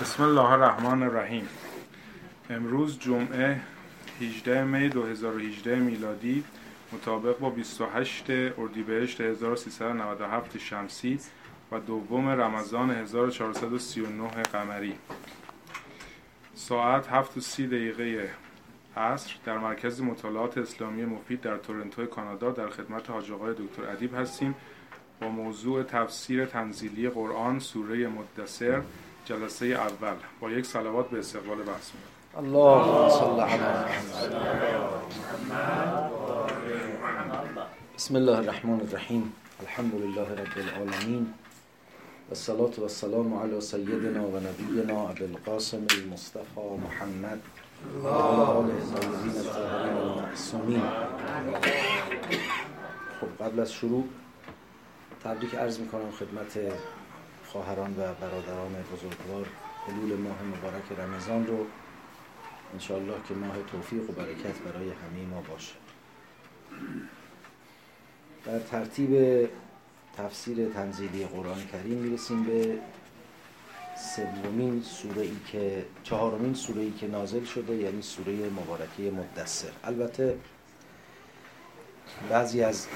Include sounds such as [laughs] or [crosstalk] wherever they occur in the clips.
بسم الله الرحمن الرحیم. امروز جمعه 18 می 2018 میلادی مطابق با 28 اردیبهشت 1397 شمسی و دوم رمضان 1439 قمری. ساعت 7 و 30 دقیقه عصر در مرکز مطالعات اسلامی مفید در تورنتو کانادا در خدمت حاج آقای دکتر ادیب هستیم. با موضوع تفسیر تنزیلی قرآن سوره مدثر جلسه اول. با یک صلوات به استقبال بحث الله صل بسم الله الرحمن الرحیم. الحمد لله رب العالمین. و الصلاة و السلام علی سیدنا و نبینا ابو القاسم المصطفى محمد و آل الطاهرین الطاهرین المعصومین. خب قبل از شروع تبریک عرض می‌کنم خدمت خواهران و برادران بزرگوار حلول ماه مبارک رمضان رو انشاءالله که ماه توفیق و برکت برای همه ما باشه. در ترتیب تفسیر تنزیلی قرآن کریم می‌رسیم به سومین سوره ای که چهارمین سوره ای که نازل شده یعنی سوره مبارکه مدثر. البته بعضی از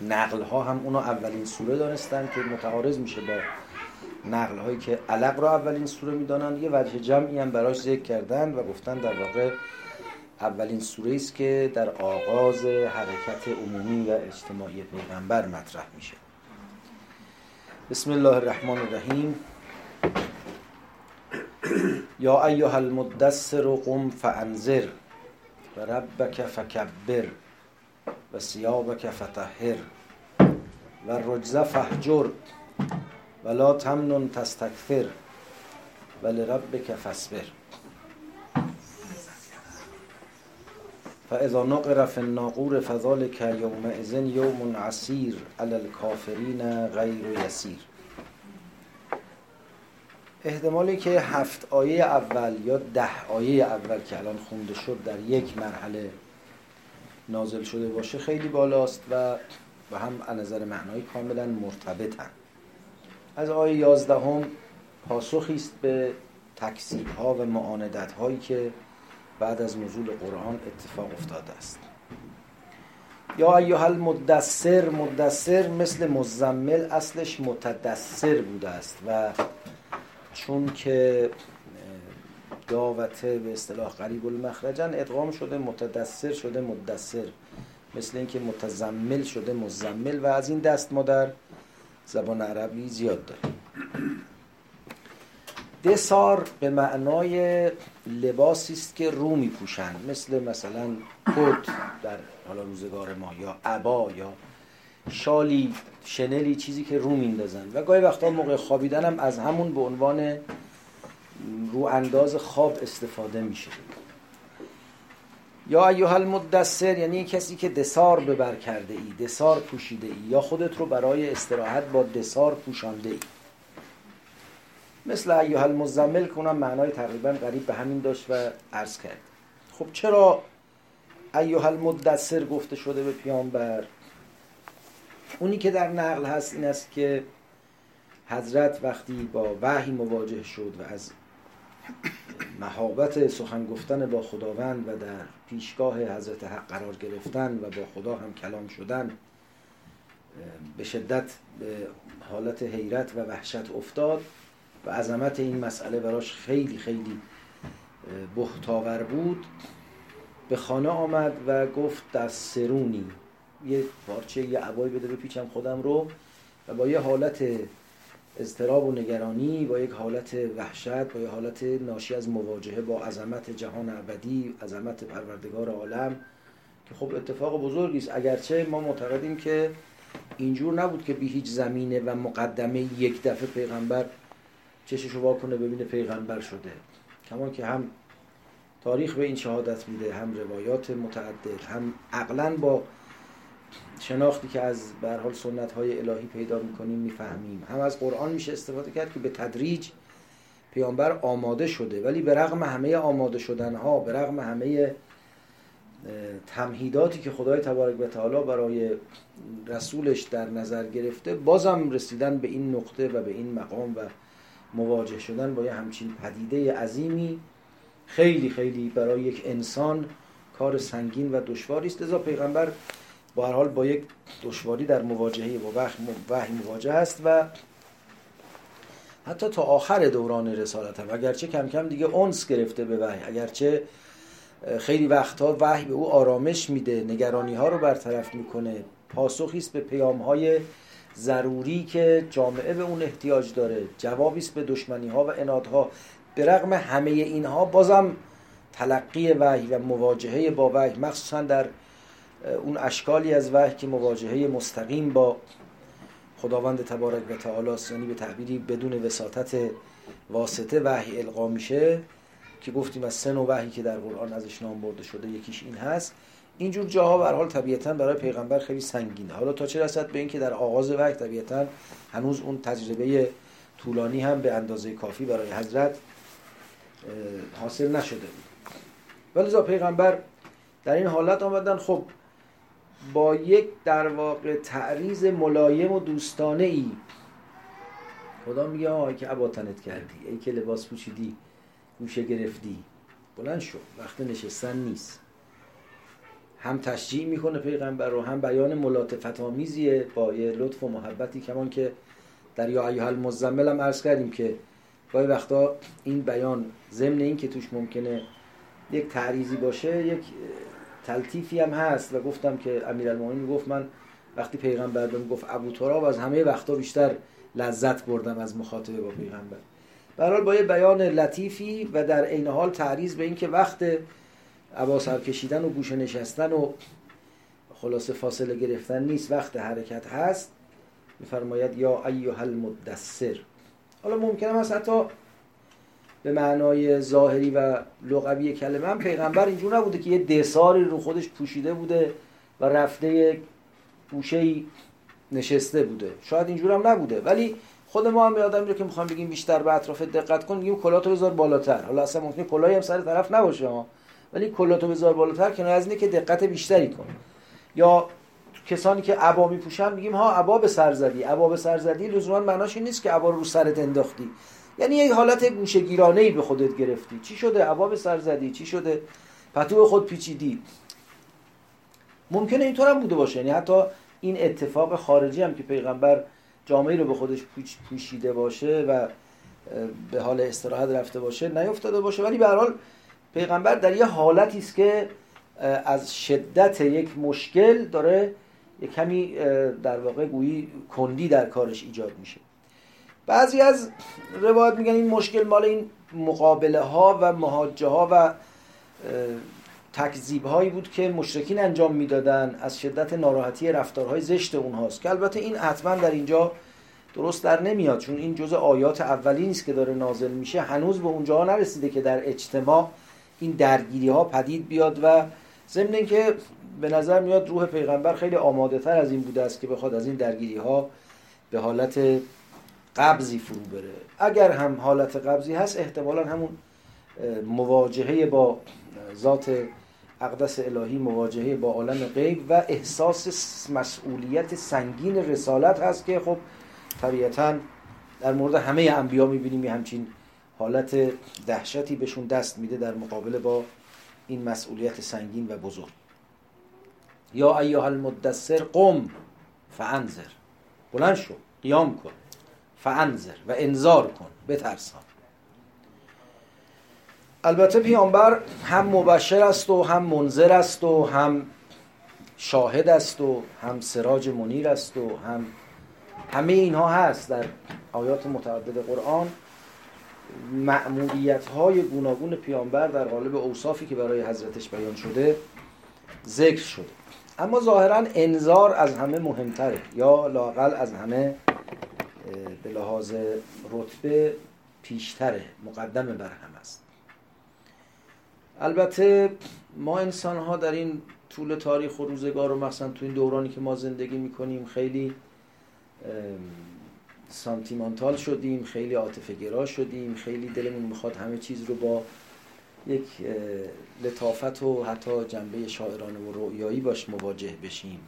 نقل ها هم اونو اولین سوره دانستن که متعارض میشه با نقل هایی که علق را اولین سوره می‌دانن یه وجه جمعی هم براش ذکر کردن و گفتن در واقع اولین سوره است که در آغاز حرکت عمومی و اجتماعی پیغمبر مطرح میشه. بسم الله الرحمن الرحیم. یا ایها المدثر قم فانذر و ربک فکبر. و سیابک فتحر و رجز فهجر ولا تمنن تستکثر و لربک فاصبر. فاذا نقر فی الناقور فذلك یومئذ یوم عسیر علی الکافرین غیر یسیر. احتمالی که هفت آیه اول یا ده آیه اول که الان خونده شد در یک مرحله نازل شده باشه خیلی بالاست و و هم از نظر معنایی کاملا مرتبطن. از آیه یازدهم پاسخی است به تکسیب ها و معاندت هایی که بعد از نزول قرآن اتفاق افتاده است. یا ایها المدثر مدثر مثل مزمل اصلش متدثر بوده است و چون که داوته به اصطلاح قریب المخرجن ادغام شده متدثر شده مدثر. مثل اینکه متزمل شده مزمل و از این دست ما در زبان عربی زیاد داریم. دسار به معنای لباسی است که رو میپوشند. مثل مثلا کت در حالا روزگار ما یا عبا یا شالی شنلی چیزی که رو میندازن و گاهی وقتا موقع خوابیدن هم از همون به عنوان رو انداز خواب استفاده میشه. یا ایها المدثر یعنی کسی که دسار ببر کرده ای دسار پوشیده ای یا خودت رو برای استراحت با دسار پوشانده ای. مثل ایها المزمل کنم معنای تقریبا قریب به همین داشت و عرض کرد. خب چرا ایها المدثر گفته شده به پیامبر؟ اونی که در نقل هست این است که حضرت وقتی با وحی مواجه شد و از محابت سخن گفتن با خداوند و در پیشگاه حضرت حق قرار گرفتن و با خدا هم کلام شدن به شدت به حالت حیرت و وحشت افتاد و عظمت این مسئله براش خیلی خیلی بهتاور بود. به خانه آمد و گفت در سرونی. یه پارچه یه عبایی بده بپیچم خودم رو و با یه حالت اضطراب و نگرانی با یک حالت وحشت با یک حالت ناشی از مواجهه با عظمت جهان ابدی عظمت پروردگار عالم که خب اتفاق بزرگی است. اگرچه ما معتقدیم که اینجور نبود که به هیچ زمینه و مقدمه یک دفعه پیغمبر چششو واکنه ببینه پیغمبر شده. کما که هم تاریخ به این شهادت میده هم روایات متعدد هم عقلا با شناختی که از به حال سنت های الهی پیدا می‌کنیم می‌فهمیم. هم از قرآن میشه استفاده کرد که به تدریج پیامبر آماده شده. ولی به رغم همه آماده شدن ها به رغم همه تمهیداتی که خدای تبارک و تعالی برای رسولش در نظر گرفته بازم رسیدن به این نقطه و به این مقام و مواجه شدن با یه همچین پدیده عظیمی خیلی خیلی برای یک انسان کار سنگین و دشواری است. لذا پیغمبر با هر حال با یک دشواری در مواجهه با وحی مواجه است و حتی تا آخر دوران رسالت هم اگرچه کم کم دیگه اونس گرفته به وحی. اگرچه خیلی وقتها وحی به او آرامش میده نگرانی ها رو برطرف می‌کنه. پاسخی است به پیام های ضروری که جامعه به اون احتیاج داره. جوابی است به دشمنی ها و انادها به رغم همه اینها بازم تلقی وحی و مواجهه با وحی مخصوصا در اون اشکالی از وحی که مواجهه مستقیم با خداوند تبارک و تعالی یعنی به تعبیری بدون وساطت واسطه وحی القا میشه که گفتیم از سن و وحی که در قرآن ازش نام برده شده یکیش این هست. اینجور جاها به حال طبیعتا برای پیغمبر خیلی سنگینه. حالا تا چه رسد به اینکه در آغاز وحی طبیعتا هنوز اون تجربه طولانی هم به اندازه کافی برای حضرت حاصل نشده بود. ولی پیغمبر در این حالت آمدن خب با یک در واقع تعریض ملایم و دوستانه ای خدا میگه آه که عباتنت کردی ای که لباس پوشیدی گوشه گرفتی. بلند شو وقت نشستن نیست. هم تشجیع می‌کنه پیغمبر رو هم بیان ملاتفت آمیزیه با یه لطف و محبتی. کمان که در یا ایها المزمل هم عرض کردیم که گاهی وقتا این بیان ضمن این که توش ممکنه یک تعریضی باشه یک تلطیفی هم هست و گفتم که امیرالمومنین گفت من وقتی پیغمبر بهم گفت ابو تراب از همه وقتا بیشتر لذت بردم از مخاطبه با پیغمبر. برحال با یه بیان لطیفی و در عین حال تعریض به اینکه وقت عبا کشیدن و گوشه نشستن و خلاص فاصله گرفتن نیست وقت حرکت هست میفرماید یا ایها المدثر. حالا ممکنه هست حتی به معنای ظاهری و لغوی کلمه هم پیغمبر اینجور نبوده که یه دساری رو خودش پوشیده بوده و رفته گوشه نشسته بوده. شاید اینجور هم نبوده. ولی خود ما هم آدم رو که می‌خوام بگیم بیشتر به اطراف دقت کن میگیم کلاتو بذار بالاتر. حالا اصلا ممکنه کلاهی هم سر طرف نباشه ها. ولی کلاتو بذار بالاتر که از اینه که دقت بیشتری کن. یا کسانی که عبا میپوشن میگیم ها عبا به سر زدی عبا به سر زدی لزوما معناش این نیست که عبا رو سرت انداختی. یعنی یک حالت گوشگیرانه ای به خودت گرفتی. چی شده؟ عبا به سر زدی. چی شده؟ پتو خود پیچیدی. ممکنه اینطور هم بوده باشه. یعنی حتی این اتفاق خارجی هم که پیغمبر جامعه رو به خودش پوشیده باشه و به حال استراحت رفته باشه نیفتاده باشه. ولی به حال پیغمبر در یه حالتی است که از شدت یک مشکل داره یک کمی در واقع گویی کندی در کارش ایجاد میشه. بعضی از روایت میگن این مشکل مال این مقابله ها و مهاجه ها و تکذیب هایی بود که مشرکین انجام می‌دادن. از شدت ناراحتی رفتارهای زشت اونهاست که البته این حتما در اینجا درست در نمیاد. چون این جزء آیات اولی نیست که داره نازل میشه. هنوز به اونجا نرسیده که در اجتماع این درگیری ها پدید بیاد و ضمن که به نظر میاد روح پیغمبر خیلی آماده تر از این بوده است که بخواد از این درگیری ها به حالت قبضی فرو بره. اگر هم حالت قبضی هست احتمالا همون مواجهه با ذات اقدس الهی مواجهه با عالم غیب و احساس مسئولیت سنگین رسالت هست که خب طبیعتا در مورد همه انبیا می‌بینیم همچین حالت دهشتی بهشون دست میده در مقابله با این مسئولیت سنگین و بزرگ. یا ایها المدثر قم فانذر. بلند شو قیام کن. فانذر و انذار کن بترسان. البته پیامبر هم مبشر است و هم منذر است و هم شاهد است و هم سراج منیر است و هم همه اینها هست در آیات متعدد قرآن. معمولیت های گوناگون پیامبر در قالب اوصافی که برای حضرتش بیان شده ذکر شده. اما ظاهرا انذار از همه مهمتره یا لاقل از همه به لحاظ رتبه پیشتره مقدم بر هم است. البته ما انسان ها در این طول تاریخ و روزگار و مثلا تو این دورانی که ما زندگی می‌کنیم خیلی سانتیمانتال شدیم خیلی عاطفه گرا شدیم خیلی دلمون می‌خواد همه چیز رو با یک لطافت و حتی جنبه شاعرانه و رویایی باش مواجه بشیم.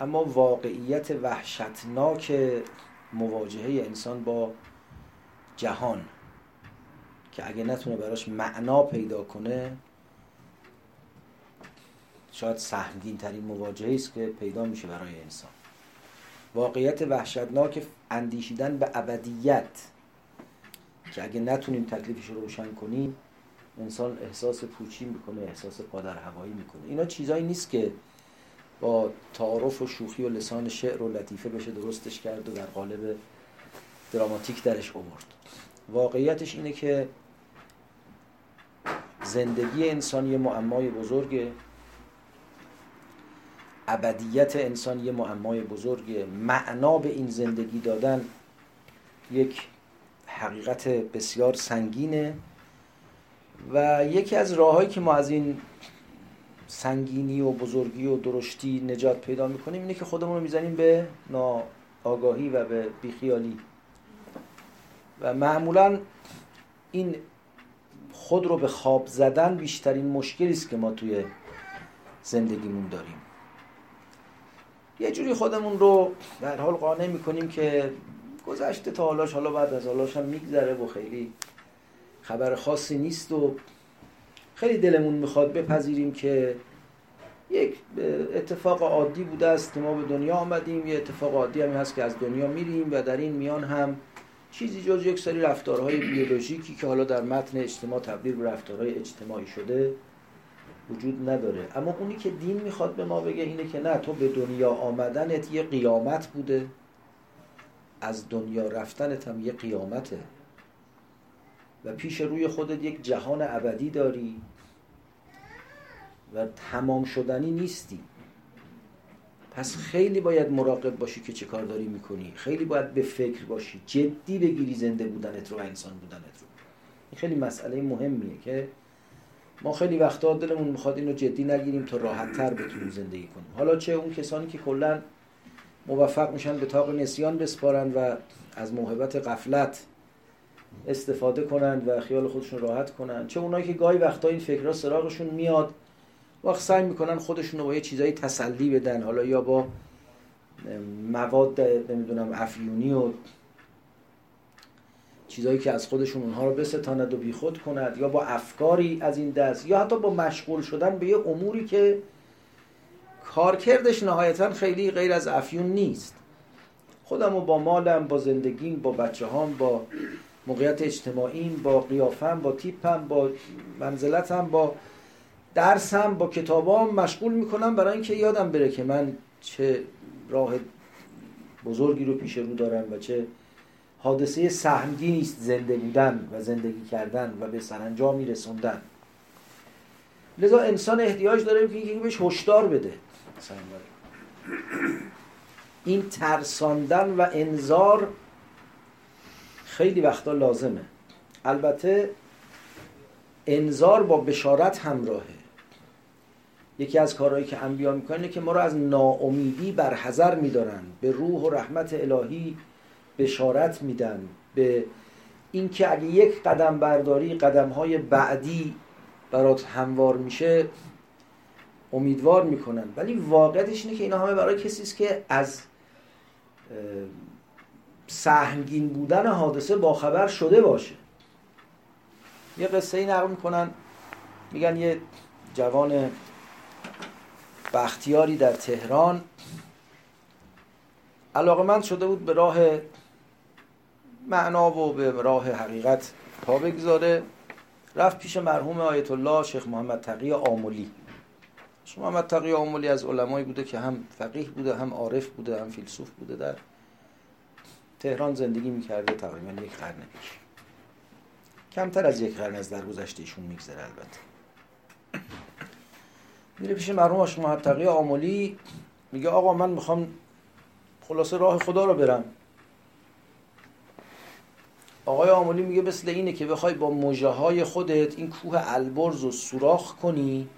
اما واقعیت وحشتناک مواجهه انسان با جهان که اگه نتونه براش معنا پیدا کنه شاید سهمگین ترین مواجهه است که پیدا میشه برای انسان. واقعیت وحشتناک اندیشیدن به ابدیت که اگه نتونیم تکلیفش رو روشن کنیم انسان احساس پوچی می‌کنه احساس پادر هوایی می‌کنه. اینا چیزایی نیست که با تعارف و شوخی و لسان شعر و لطیفه بشه درستش کرد و در قالب دراماتیک درش آورد. واقعیتش اینه که زندگی انسان یه معمای بزرگه. ابدیت انسان یه معمای بزرگه. معنا به این زندگی دادن یک حقیقت بسیار سنگینه و یکی از راههایی که ما از این سنگینی و بزرگی و درشتی نجات پیدا می‌کنیم. اینه که خودمون رو می‌زنیم به ناآگاهی و به بیخیالی. و معمولا این خود رو به خواب زدن بیشترین مشکلی است که ما توی زندگیمون داریم. یه جوری خودمون رو در حال قانع می‌کنیم که گذشته تا حالاش حالا بعد از حالاش هم میگذره و خیلی خبر خاصی نیست و خیلی دلمون می‌خواد بپذیریم که یک اتفاق عادی بوده است که ما به دنیا آمدیم. یه اتفاق عادی هم هست که از دنیا میریم و در این میان هم چیزی جز یک سری رفتارهای بیولوژیکی که حالا در متن اجتماع تبدیل به رفتارهای اجتماعی شده وجود نداره. اما اونی که دین می‌خواد به ما بگه اینه که نه تو به دنیا آمدنت یه قیامت بوده. از دنیا رفتنت هم یه قیامته. و پیش روی خودت یک جهان ابدی داری و تمام شدنی نیستی. پس خیلی باید مراقب باشی که چه کار داری می‌کنی. خیلی باید به فکر باشی. جدی بگیری زنده بودنت رو و انسان بودنت رو. این خیلی مسئله مهمیه که ما خیلی وقتا دلمون می‌خواد اینو جدی نگیریم تا راحت تر بتونیم زندگی کنیم. حالا چه اون کسانی که کلا موفق میشن به تاق نسیان بسپارن و از موهبت قفلت استفاده کنند و خیال خودشون راحت کنن چه اونایی که گاهی وقتا این فکرها سراغشون میاد وقت سعی می‌کنن خودشون رو با یه چیزایی تسلی بدن. حالا یا با مواد نمی‌دونم افیونی و چیزایی که از خودشون اونها رو بستاند و بیخود کند یا با افکاری از این دست یا حتی با مشغول شدن به یه اموری که کارکردش نهایتا خیلی غیر از افیون نیست. خودم و با مالم با زندگیم با بچه هم با موقعیت اجتماعیم با قیافم با تیپم با منزلتم با درسم با کتابام مشغول می‌کنم برای اینکه یادم بره که من چه راه بزرگی رو پیش رو دارم و چه حادثه سهمگینی است زنده بودن و زندگی کردن و به سرانجامی رسوندن لذا انسان احتیاج داره که یکی بهش هشدار بده. این ترساندن و انذار خیلی وقتا لازمه. البته انذار با بشارت همراهه. یکی از کارهایی که انبیا می‌کنه که ما رو از ناامیدی بر حذر میدارن. به روح و رحمت الهی بشارت میدن. به اینکه اگه یک قدم برداری قدم های بعدی برات هموار میشه امیدوار می‌کنن. ولی واقعیتش اینه که اینا همه برای کسی است که از سهمگین بودن حادثه باخبر شده باشه. یه قصه ای نقل می‌کنن. میگن یه جوان بختیاری در تهران علاقه من شده بود به راه معنا و به راه حقیقت پا بگذاره. رفت پیش مرحوم آیت الله شیخ محمد تقی آمولی شیخ محمد تقی آمولی از علمایی بوده که هم فقیه بوده هم عارف بوده هم فیلسوف بوده در تهران زندگی می‌کرده تقریبا یک قرن پیش. کمتر از یک قرن از در گذشته ایشون میگذره البته. میره پیش مرحوم شیخ محمد تقی آمولی میگه آقا من می‌خوام خلاصه راه خدا رو برم. آقای آمولی میگه مثل اینه که بخوای با موجه های خودت این کوه البرز رو سوراخ کنی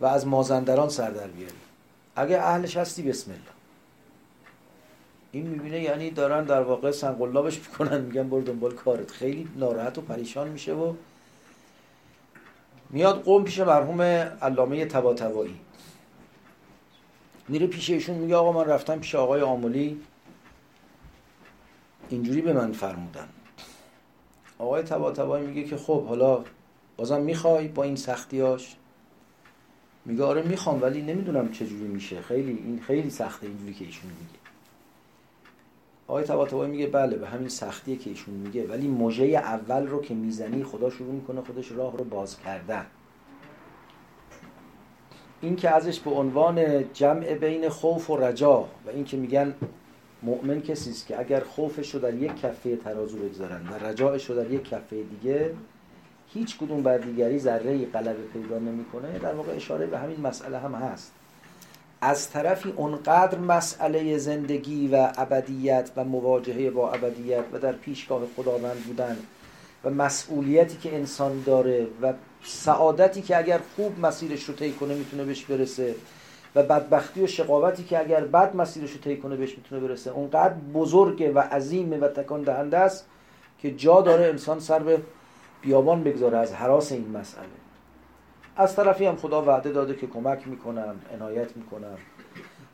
و از مازندران سر در بیاری. اگه اهلش هستی بسم الله. این می‌بینه یعنی دارن در واقع سنگلابش می‌کنن میگن برو دنبال کارت. خیلی ناراحت و پریشان میشه و میاد قوم پیش مرحوم علامه تباتبایی میره پیش ایشون میگه آقا من رفتم پیش آقای آمولی. اینجوری به من فرمودن. آقای تبا میگه که خب حالا بازم می‌خوای با این سختیاش؟ میگه آره می‌خوام ولی نمی‌دونم چجوری میشه. خیلی این خیلی سخته اینجوری که ایشون میگه. آقای تبا میگه بله به همین سختیه که ایشون میگه ولی موجه اول رو که می‌زنی خدا شروع می‌کنه خودش راه رو باز کردن. این که ازش به عنوان جمع بین خوف و رجا و این که میگن مؤمن کسی است که اگر خوفش رو در یک کفه ترازو بگذارن و رجاعش رو در یک کفه دیگه هیچ کدوم بر دیگری ذره غلبه پیدا نمی‌کنه. در واقع اشاره به همین مسئله هم هست. از طرفی اونقدر مسئله زندگی و ابدیت و مواجهه با ابدیت و در پیشگاه خداوند بودن و مسئولیتی که انسان داره و سعادتی که اگر خوب مسیرش رو طی کنه می‌تونه بهش برسه و بدبختی و شقاوتی که اگر بد مسیرش رو طی کنه بهش می‌تونه برسه اونقدر بزرگه و عظیمه و تکان دهنده است که جا داره انسان سر به بیابان بگذاره از حراس این مسئله. از طرفی هم خدا وعده داده که کمک می‌کنم عنایت می‌کنم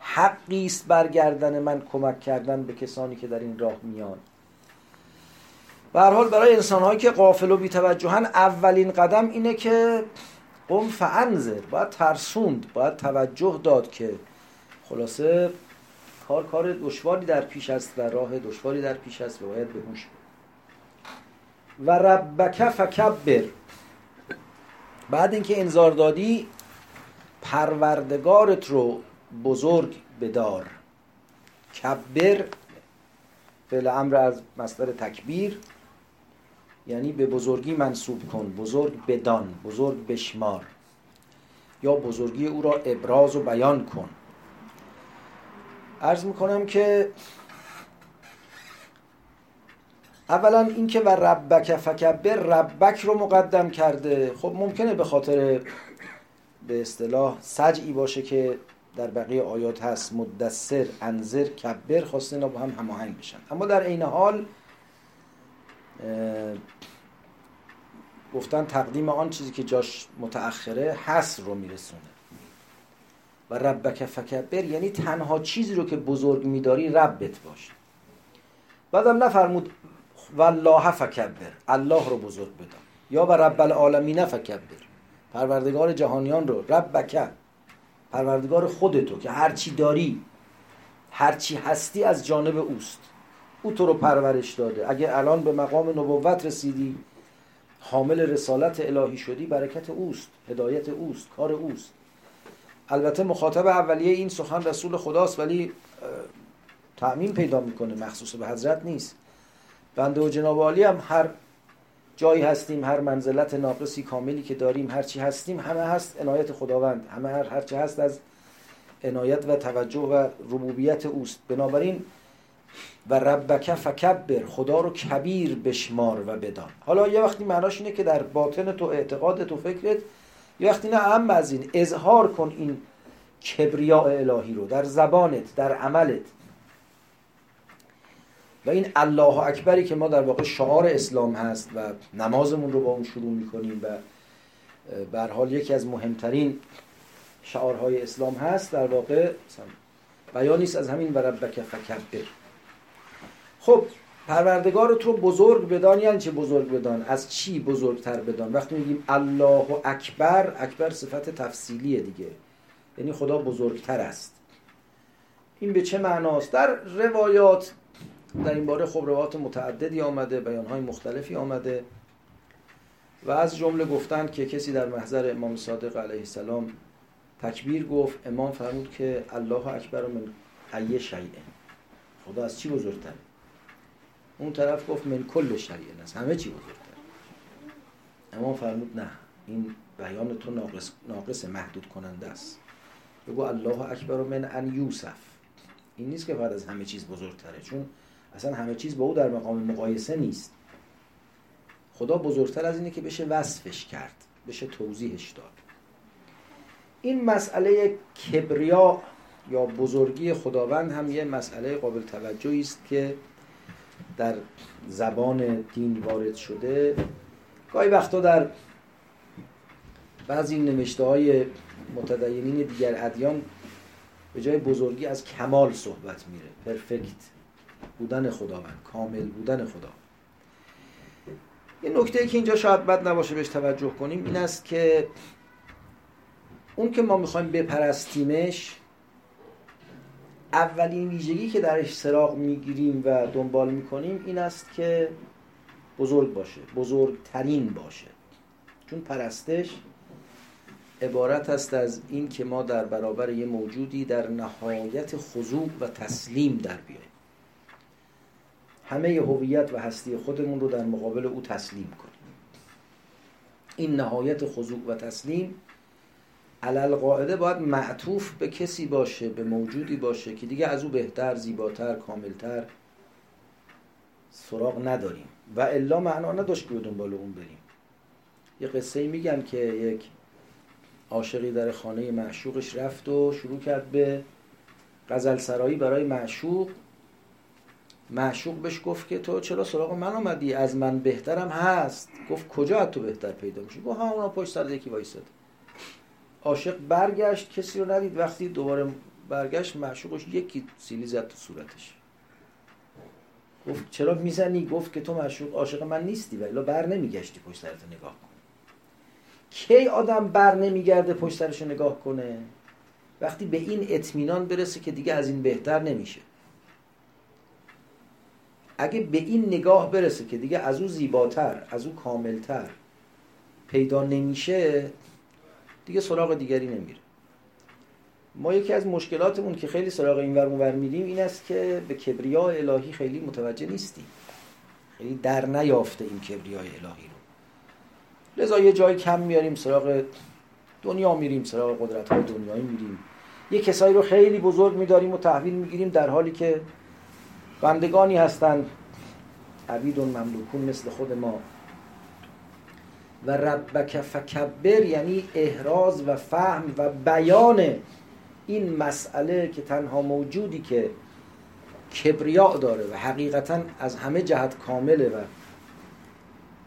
حقی است برگردن من کمک کردن به کسانی که در این راه میان. به حال برای انسانهایی که قافل و بیتوجهن اولین قدم اینه که قم فانذر باید ترسوند باید توجه داد که خلاصه کار کار دشواری در پیش است و راه دشواری در پیش است و باید به هوش و ربک فکبر. بعد اینکه انذار دادی پروردگارت رو بزرگ بدار. کبر فعل امر از مصدر تکبیر یعنی به بزرگی منصوب کن بزرگ بدان بزرگ بشمار. یا بزرگی او را ابراز و بیان کن. عرض می‌کنم که اولا اینکه و ربک فکبر ربک رو مقدم کرده. خب ممکنه به خاطر به اصطلاح سجعی باشه که در بقیه آیات هست. مدثر انذر کبر خواسته اینا با هم هماهنگ بشن. اما در عین حال گفتن تقدیم آن چیزی که جاش متأخره حسر رو میرسونه. و ربک فکبر یعنی تنها چیزی رو که بزرگ میداری ربت باشه. بعدم نفرمود والله فکبر. الله رو بزرگ بدان. یا و رب العالمین فکبر. پروردگار جهانیان رو ربک. پروردگار خودتو که هرچی داری هرچی هستی از جانب اوست. او تو رو پرورش داده. اگه الان به مقام نبوت رسیدی حامل رسالت الهی شدی برکت اوست هدایت اوست کار اوست. البته مخاطب اولیه این سخن رسول خداست ولی تعمین پیدا می‌کنه مخصوص به حضرت نیست. بنده و جناب عالی هم هر جایی هستیم هر منزلت ناقصی کاملی که داریم هر چی هستیم همه هست عنایت خداوند. همه هر هر چی هست از عنایت و توجه و ربوبیت اوست. بنابراین و ربک فکبر خدا رو کبیر بشمار و بدان. حالا یه وقتی معناش اینه که در باطن تو اعتقادت و فکرت یه وقتی نه هم از این اظهار کن این کبریاء الهی رو در زبانت در عملت. و این الله اکبری که ما در واقع شعار اسلام هست و نمازمون رو با اون شروع می‌کنیم و بر حال یکی از مهمترین شعارهای اسلام هست در واقع بیانیست است از همین و ربک فکبر. خب پروردگار تو بزرگ بدان یعنی چه بزرگ بدان؟ از چی بزرگتر بدان؟ وقتی میگیم الله اکبر اکبر صفت تفصیلیه دیگه. یعنی خدا بزرگتر است. این به چه معناست؟ در روایات در این باره خب روایات متعددی آمده بیانهای مختلفی آمده و از جمله گفتن که کسی در محضر امام صادق علیه السلام تکبیر گفت امام فرمود که الله اکبر من ایه شیعه خدا از چی بزرگتره؟ اون طرف گفت من کل شریعه است. همه چی بزرگتر اما فرمود نه این بیان تو ناقص, ناقص محدود کننده است. بگو الله اکبر من ان یوسف. این نیست که بعد از همه چیز بزرگتره چون اصلا همه چیز با او در مقام مقایسه نیست. خدا بزرگتر از اینه که بشه وصفش کرد بشه توضیحش داد. این مسئله کبریا یا بزرگی خداوند هم یه مسئله قابل توجهی است که در زبان دین وارد شده. گاهی وقتا در بعضی نوشته های متدینین دیگر ادیان به جای بزرگی از کمال صحبت میره. پرفکت بودن خداوند کامل بودن خدا. یه نکته ای که اینجا شاید بد نباشه بهش توجه کنیم این است که اون که ما می‌خوایم بپرستیمش اولین ویژگی که درش سراغ می‌گیریم و دنبال می‌کنیم این است که بزرگ باشه بزرگترین باشه. چون پرستش عبارت است از این که ما در برابر یه موجودی در نهایت خضوع و تسلیم در بیاییم. همه هویت و هستی خودمون رو در مقابل او تسلیم کنیم. این نهایت خضوع و تسلیم علل قاعده باید معطوف به کسی باشه به موجودی باشه که دیگه از او بهتر زیباتر کاملتر سراغ نداریم. و الا معنا نداشت که دنبال اون بریم. یه قصه ای میگم که یک عاشقی در خانه معشوقش رفت و شروع کرد به غزل سرایی برای معشوق. معشوق بهش گفت که تو چرا سراغ من آمدی از من بهترم هست. گفت کجا از تو بهتر پیدا میشه گفت همونا پشت سر یکی وایساده عاشق برگشت کسی رو ندید. وقتی دوباره برگشت معشوقش یکی سیلی زد تو صورتش. گفت چرا می‌زنی؟ گفت که تو معشوق عاشق من نیستی و بر نمیگشتی پشت سرت نگاه کن. کی آدم بر نمیگرده پشت سرش نگاه کنه؟ وقتی به این اطمینان برسه که دیگه از این بهتر نمیشه. اگه به این نگاه برسه که دیگه از او زیباتر از او کاملتر پیدا نمیشه دیگه سراغ دیگری نمیره. ما یکی از مشکلاتمون که خیلی سراغ این ور اونور میریم این است که به کبریا الهی خیلی متوجه نیستیم. خیلی در نیافته این کبریای الهی رو. لذا یه جای کم میاریم سراغ دنیا میریم سراغ قدرت های دنیایی میریم. یه کسایی رو خیلی بزرگ میداریم و تحویل می‌گیریم در حالی که بندگانی هستند. عبیدون مملوکون مثل خود ما. و ربک فکبر یعنی احراز و فهم و بیان این مسئله که تنها موجودی که کبریا داره و حقیقتا از همه جهت کامله و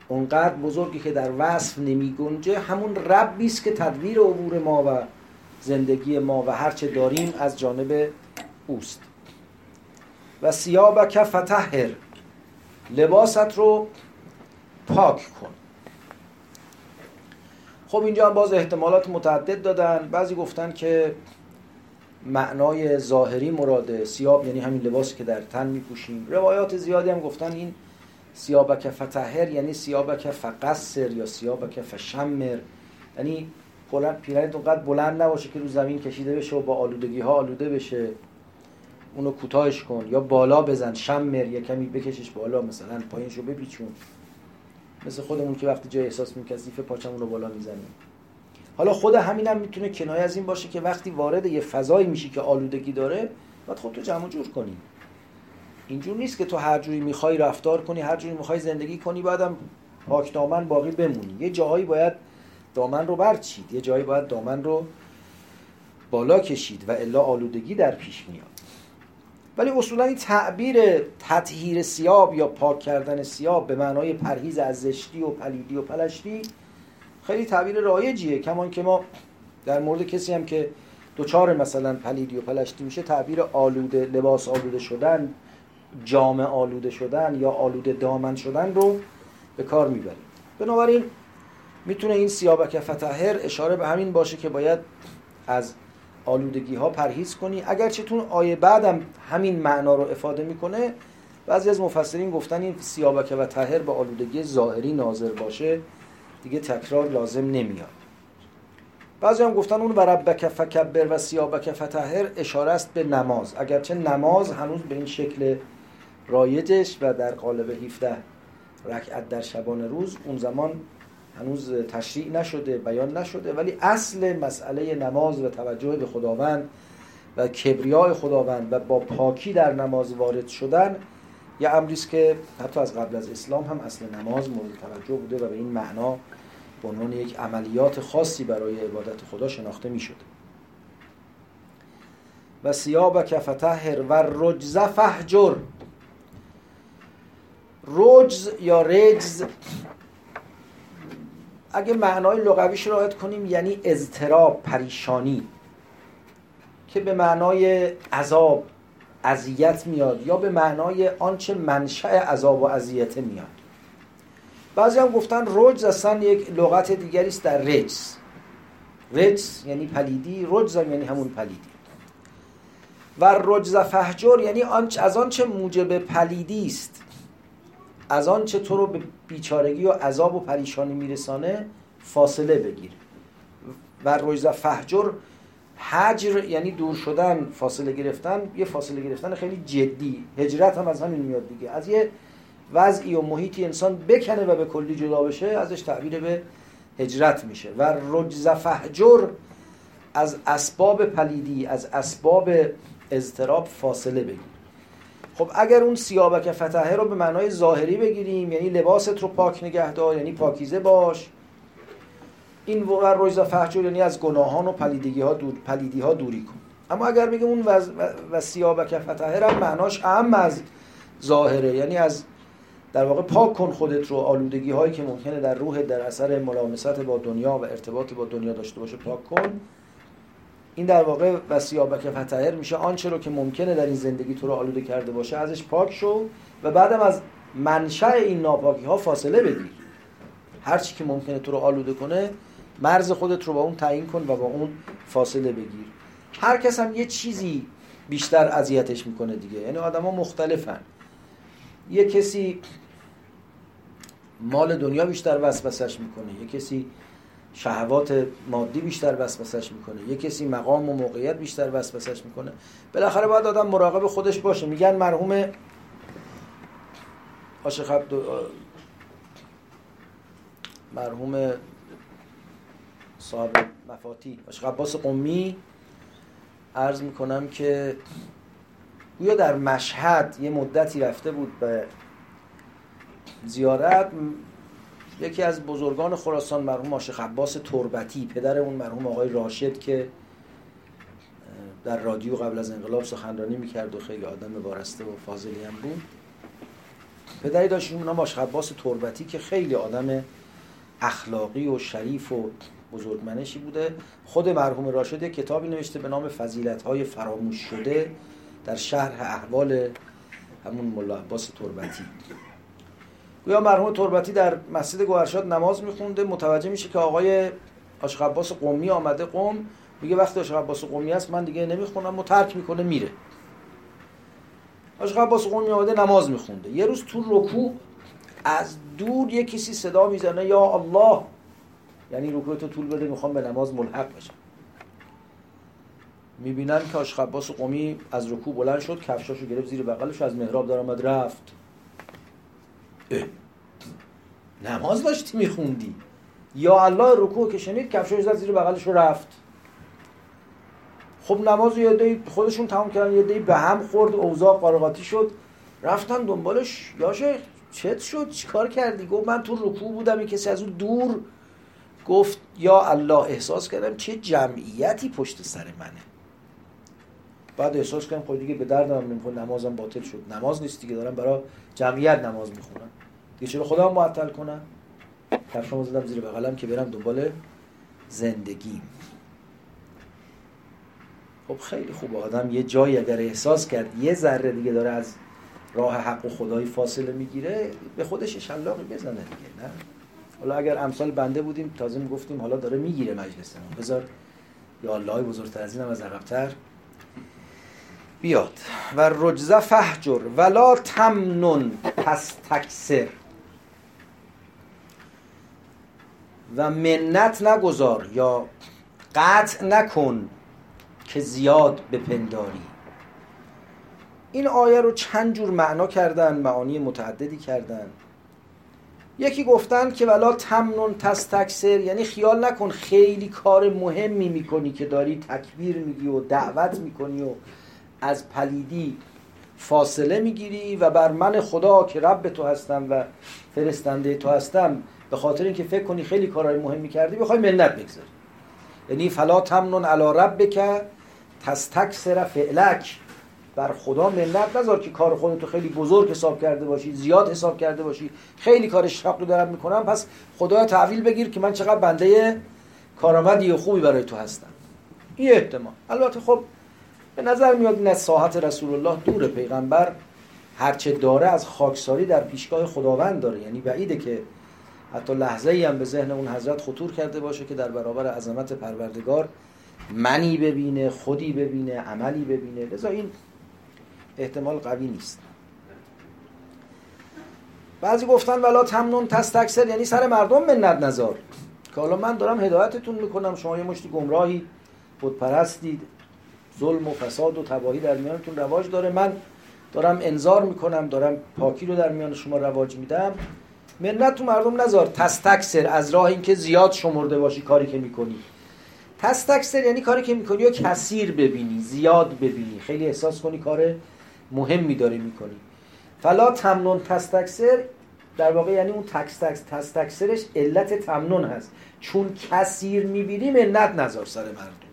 اونقدر بزرگی که در وصف نمی گنجه همون ربی است که تدبیر عبور ما و زندگی ما و هرچه داریم از جانب اوست. و سیابک فتحر لباست رو پاک کن. خب اینجا هم باز احتمالات متعدد دادن. بعضی گفتن که معنای ظاهری مراده سیاب یعنی همین لباسی که در تن میپوشیم. روایات زیادی هم گفتن این سیابک فتحر یعنی سیابک فقصر یا سیابک فشمر. یعنی پیرنت اونقدر بلند نباشه که رو زمین کشیده بشه و با آلودگی ها آلوده بشه. اونو کوتاهش کن یا بالا بزن شمر یا کمی بکشش بالا مثلا پایینشو بپیچون. مثل خودمون که وقتی جای احساس می‌کردیم پاچمون رو بالا می‌زنیم. حالا خود همینم هم می‌تونه کنایه از این باشه که وقتی وارد یه فضایی میشی که آلودگی داره باید خودتو جمع جور کنی. اینجور نیست که تو هر جوری می‌خوای رفتار کنی هر جوری می‌خوای زندگی کنی بعدم پاک دامن باقی بمونی. یه جاهایی باید دامن رو برچید یه جایی باید دامن رو بالا کشید و الا آلودگی در پیش میاد. ولی اصولا این تعبیر تطهیر سیاب یا پاک کردن سیاب به معنای پرهیز از زشتی و پلیدی و پلشتی خیلی تعبیر رایجیه. کمان که ما در مورد کسی هم که دوچار مثلا پلیدی و پلشتی میشه تعبیر آلوده لباس آلوده شدن جامع آلوده شدن یا آلوده دامن شدن رو به کار می‌بریم. بنابراین می‌تونه این سیابک فتحر اشاره به همین باشه که باید از آلودگی ها پرهیز کنی. اگرچه تون آیه بعدم همین معنا رو افاده می‌کنه بعضی از مفسرین گفتن این سیابک و تهر به آلودگی ظاهری ناظر باشه دیگه تکرار لازم نمیاد. بعضی هم گفتن اون بربک فکبر و سیابک فتحر اشاره است به نماز. اگرچه نماز هنوز به این شکل رایجش و در قالب 17 رکعت در شبان روز اون زمان هنوز تشریع نشده بیان نشده ولی اصل مسئله نماز و توجه به خداوند و کبریای خداوند و با پاکی در نماز وارد شدن یه امریست که حتی از قبل از اسلام هم اصل نماز مورد توجه بوده و به این معنا به عنوان یک عملیات خاصی برای عبادت خدا شناخته می شده و سیاب کفتهر و رجز فحجر رجز یا رجز اگه معنای لغویش رو کنیم یعنی اضطراب پریشانی که به معنای عذاب اذیت میاد یا به معنای آنچه منشأ عذاب و اذیت میاد. بعضی هم گفتن رجز اصلا یک لغت دیگری است در رجز. رجز یعنی پلیدی رجز یعنی همون پلیدی. و رجز فهجر یعنی از آنچه موجب پلیدی است. از آنچه تو رو به بیچارگی و عذاب و پریشانی میرسانه فاصله بگیر. و رجز فهجر حجر یعنی دور شدن فاصله گرفتن یه فاصله گرفتن خیلی جدی. هجرت هم از همین میاد دیگه. از یه وضعی و محیطی انسان بکنه و به کلی جدا بشه ازش تعبیر به هجرت میشه. و رجز فهجر از اسباب پلیدی از اسباب اضطراب فاصله بگیر. خب اگر اون سیابک فتحه رو به معنای ظاهری بگیریم یعنی لباست رو پاک نگه دار یعنی پاکیزه باش. این و رجز فهجر یعنی از گناهان و پلیدگی ها دور پلیدی ها دوری کن. اما اگر بگیم اون و, و سیابک فتحه هم معناش اهم از ظاهره یعنی از در واقع پاک کن خودت رو آلودگی هایی که ممکنه در روح در اثر ملامست با دنیا و ارتباط با دنیا داشته باشه پاک کن. این در واقع وسیابک فتحر میشه. آنچه رو که ممکنه در این زندگی تو رو آلوده کرده باشه ازش پاک شو و بعدم از منشأ این ناپاکی ها فاصله بگیر هر چی که ممکنه تو رو آلوده کنه مرز خودت رو با اون تعیین کن و با اون فاصله بگیر. هر کس هم یه چیزی بیشتر اذیتش می‌کنه دیگه. یعنی آدما مختلفن. یه کسی مال دنیا بیشتر وسوسش می‌کنه. یه کسی شهوات مادی بیشتر وسوسش می‌کنه. یه کسی مقام و موقعیت بیشتر وسوسش می‌کنه. بالاخره باید آدم مراقب خودش باشه. میگن مرحوم عاشق عبد مرحوم صاحب مفاتی عاشق عباس قمی. عرض می‌کنم که گویا در مشهد یه مدتی رفته بود به زیارت. یکی از بزرگان خراسان مرحوم عاشق عباس تربتی پدر اون مرحوم آقای راشد که در رادیو قبل از انقلاب سخنرانی می‌کرد و خیلی آدم وارسته و فاضلی هم بود. پدری داشت اون نام عاشق عباس تربتی که خیلی آدم اخلاقی و شریف و بزرگمنشی بوده. خود مرحوم راشد کتابی نوشته به نام فضیلت های فراموش شده در شهر احوال همون ملا عباس تربتی. گویا مرحوم تربتی در مسجد گوهرشاد نماز میخونده. متوجه میشه که آقای عاشق عباس قومی آمده قوم. میگه وقتی عاشق عباس قومی هست من دیگه نمی‌خونم و ترک می‌کنه میره. عاشق عباس قومی آمده نماز میخونده. یه روز تو رکوع از دور یه کسی صدا می‌زنه یا الله. یعنی رکوع تو طول بده می‌خوام به نماز ملحق بشم. می‌بینن که عاشق عباس قومی از رکوع بلند شد کفشاشو گرفت زیر بغلش از محراب در آمد رفت. نماز داشتی میخوندی. یا الله رکوع که شنید کفشش زد زیر بغلش رفت. خب نماز یه دی خودشون تمام کردن یه دی به هم خورد اوضاع قارقاتی شد. رفتن دنبالش. یا شیخ چت شد؟ چیکار کردی؟ گفت من تو رکوع بودم این کسی از اون دور. گفت یا الله احساس کردم چه جمعیتی پشت سر منه. بعد احساس کردم خب دیگه به دردم نمی‌خوره نمازم باطل شد. نماز نیست دیگه دارم برای جمعیت نماز می‌خونم. دیگه چرا خودم معطل کنم؟ کفشمو زدم زیر بغلم که برم دنبال زندگیم. خب خیلی خوب آدم یه جایی اگر احساس کرد یه ذره دیگه داره از راه حق و خدایی فاصله می‌گیره به خودش شلاقی بزنه دیگه نه؟ حالا اگر امثال بنده بودیم تازه می‌گفتیم حالا داره می‌گیره مجلسمون بذار یا الله بزرگتر از اینم از عقبتر بیاد. و رجزه فهجر ولا تمنن پس تکسر و منت نگذار یا قطع نکن که زیاد بپنداری. این آیه رو چند جور معنا کردن معانی متعددی کردن. یکی گفتن که ولا تمنون تستکسر یعنی خیال نکن خیلی کار مهمی می‌کنی که داری تکبیر میگی و دعوت می‌کنی و از پلیدی فاصله می‌گیری و بر من خدا که رب تو هستم و فرستنده تو هستم به خاطر اینکه فکر کنی خیلی کارهای مهمی کردی بخوای منت بگذاری. یعنی فلا تمنون علی ربک تستکثر فعلک. بر خدا منت نذار که کار خودتو خیلی بزرگ حساب کرده باشی زیاد حساب کرده باشی. خیلی کار شاقی دارم می‌کنم. پس خدا تحویل بگیر که من چقدر بنده کارآمدی و خوبی برای تو هستم. این احتمال. البته خب به نظر میاد ساحت رسول الله دور پیغمبر هرچه داره از خاکساری در پیشگاه خداوند داره. یعنی بعیده که حتی لحظه ای هم به ذهن اون حضرت خطور کرده باشه که در برابر عظمت پروردگار منی ببینه خودی ببینه عملی ببینه. لذا این احتمال قوی نیست. بعضی گفتن ولا تمنون تستکسر یعنی سر مردم منت نظار که حالا من دارم هدایتتون می‌کنم شما یه مشتی گمراهی بود پرستید ظلم و فساد و تباهی در میانتون رواج داره. من دارم انذار می‌کنم دارم پاکی رو در میان شما رواج میدم. منت تو مردم نذار. تستکسر از راه اینکه زیاد شمرده باشی کاری که می‌کنی. تستکسر یعنی کاری که می‌کنی و کثیر ببینی زیاد ببینی. خیلی احساس کنی کار مهمی داری می‌کنی. فلا تمنون تستکسر در واقع یعنی اون تکس تکس تستکسرش علت تمنون هست. چون کثیر می‌بینی منت نذار سر مردم.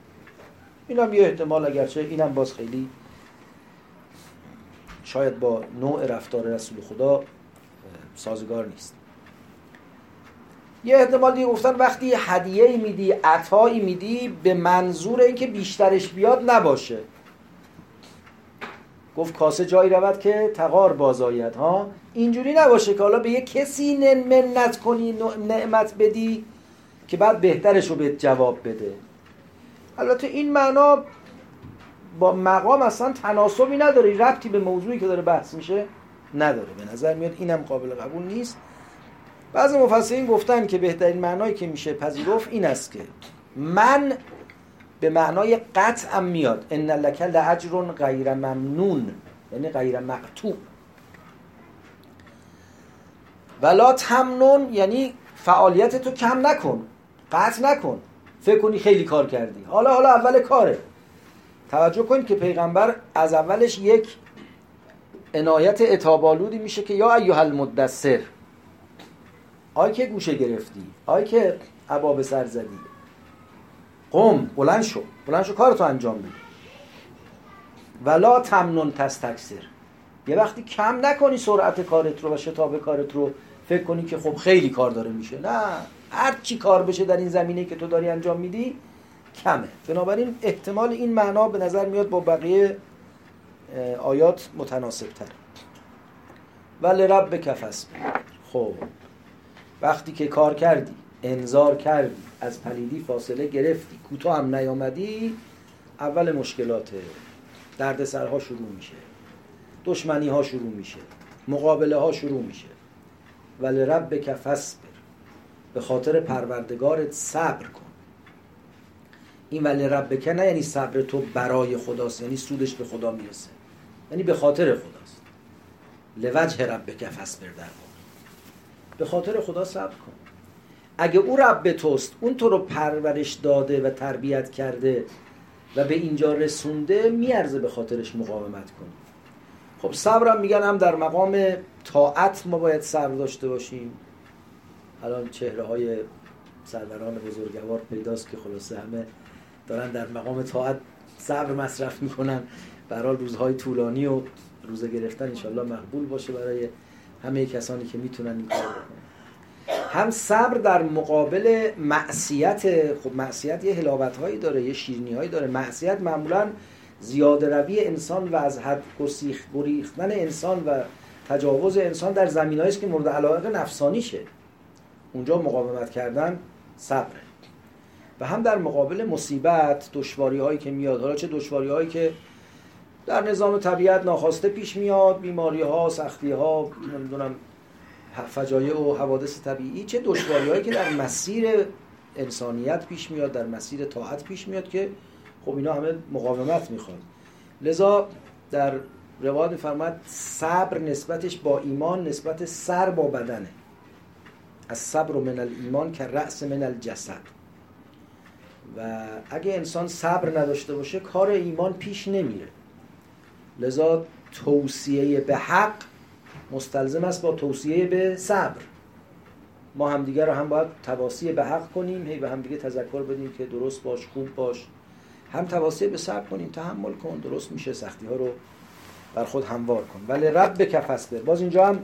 اینم یه احتمال اگرچه اینم باز خیلی شاید با نوع رفتار رسول خدا سازگار نیست. یه احتمال دیگه گفتن وقتی هدیه میدی عطایی میدی به منظور اینکه بیشترش بیاد نباشه. گفت کاسه جایی رود که تقار باز آید ها؟ اینجوری نباشه که حالا به یه کسی منت کنی نعمت بدی که بعد بهترش رو به جواب بده. البته این معنا با مقام اصلا تناسبی نداره. ربطی به موضوعی که داره بحث میشه نداره. به نظر میاد اینم قابل قبول نیست. بعضی مفسرین گفتن که بهترین معنایی که میشه پذیرفت این است که من به معنای قطعم میاد. ان لک لاجر غیر ممنون. یعنی غیر مقطوع. ولا تمنون. یعنی فعالیت تو کم نکن. قطع نکن. فکر کنی خیلی کار کردی. حالا حالا اول کاره. توجه کنید که پیغمبر از اولش یک عنایت اتابالودی میشه که یا ایها المدثر آی که گوشه گرفتی آی که عبا به سر زدی. قم بلند شو بلند شو کارتو انجام بده. ولا تمنون تستکسر یه وقتی کم نکنی سرعت کارت رو و شتاب کارت رو. فکر کنی که خب خیلی کار داره میشه. نه. هر چی کار بشه در این زمینه که تو داری انجام میدی کمه. بنابراین احتمال این معنا به نظر میاد با بقیه آیات متناسب تر ولی رب کفس خب. وقتی که کار کردی انذار کردی از پلیدی فاصله گرفتی کوتاه هم نیامدی اول مشکلات دردسرها شروع میشه. دشمنی ها شروع میشه. مقابله ها شروع میشه. ولی رب کفس به خاطر پروردگارت صبر کن. این ولی رب نه یعنی صبر تو برای خداست یعنی سودش به خدا می‌رسه. یعنی به خاطر خداست. لوجه رب کفس بر در به خاطر خدا صبر کن. اگه او رب توست اون تو رو پرورش داده و تربیت کرده و به اینجا رسونده میارزه به خاطرش مقاومت کنی خب صبرم میگن هم در مقام طاعت ما باید صبر داشته باشیم. الان چهره های سروران بزرگوار پیداست که خلاصه همه دارن در مقام طاعت صبر مصرف می‌کنن. برای روزهای طولانی و روزه گرفتن انشالله مقبول باشه برای همه کسانی که می‌تونن این کار هم صبر در مقابل معصیت خب معصیت یه حلاوت هایی داره یه شیرنی هایی داره. معصیت معمولا زیاده روی انسان و از حد گریختن انسان و تجاوز انسان در زمین که مورد علاقه نفسانیشه. اونجا مقاومت کردن صبره و هم در مقابل مصیبت دشواری هایی که میاد. حالا چه دشواری هایی که در نظام طبیعت ناخواسته پیش میاد بیماری ها سختی ها نمی‌دونم فجایع و حوادث طبیعی. چه دشواری هایی که در مسیر انسانیت پیش میاد در مسیر طاعت پیش میاد که خب اینا همه مقاومت می‌خواد. لذا در روایت فرماد صبر نسبتش با ایمان نسبت سر با بدنه. از صبر من الایمان که رأس من الجسد. و اگه انسان صبر نداشته باشه کار ایمان پیش نمیره. لذا توصیه به حق مستلزم است با توصیه به صبر. ما همدیگه رو هم باید تواصیه به حق کنیم هی به همدیگه تذکر بدیم که درست باش خوب باش. هم توصیه به صبر کنیم تحمل کن درست میشه سختی ها رو بر خود هموار کن. ولی رب فسبر باز اینجا هم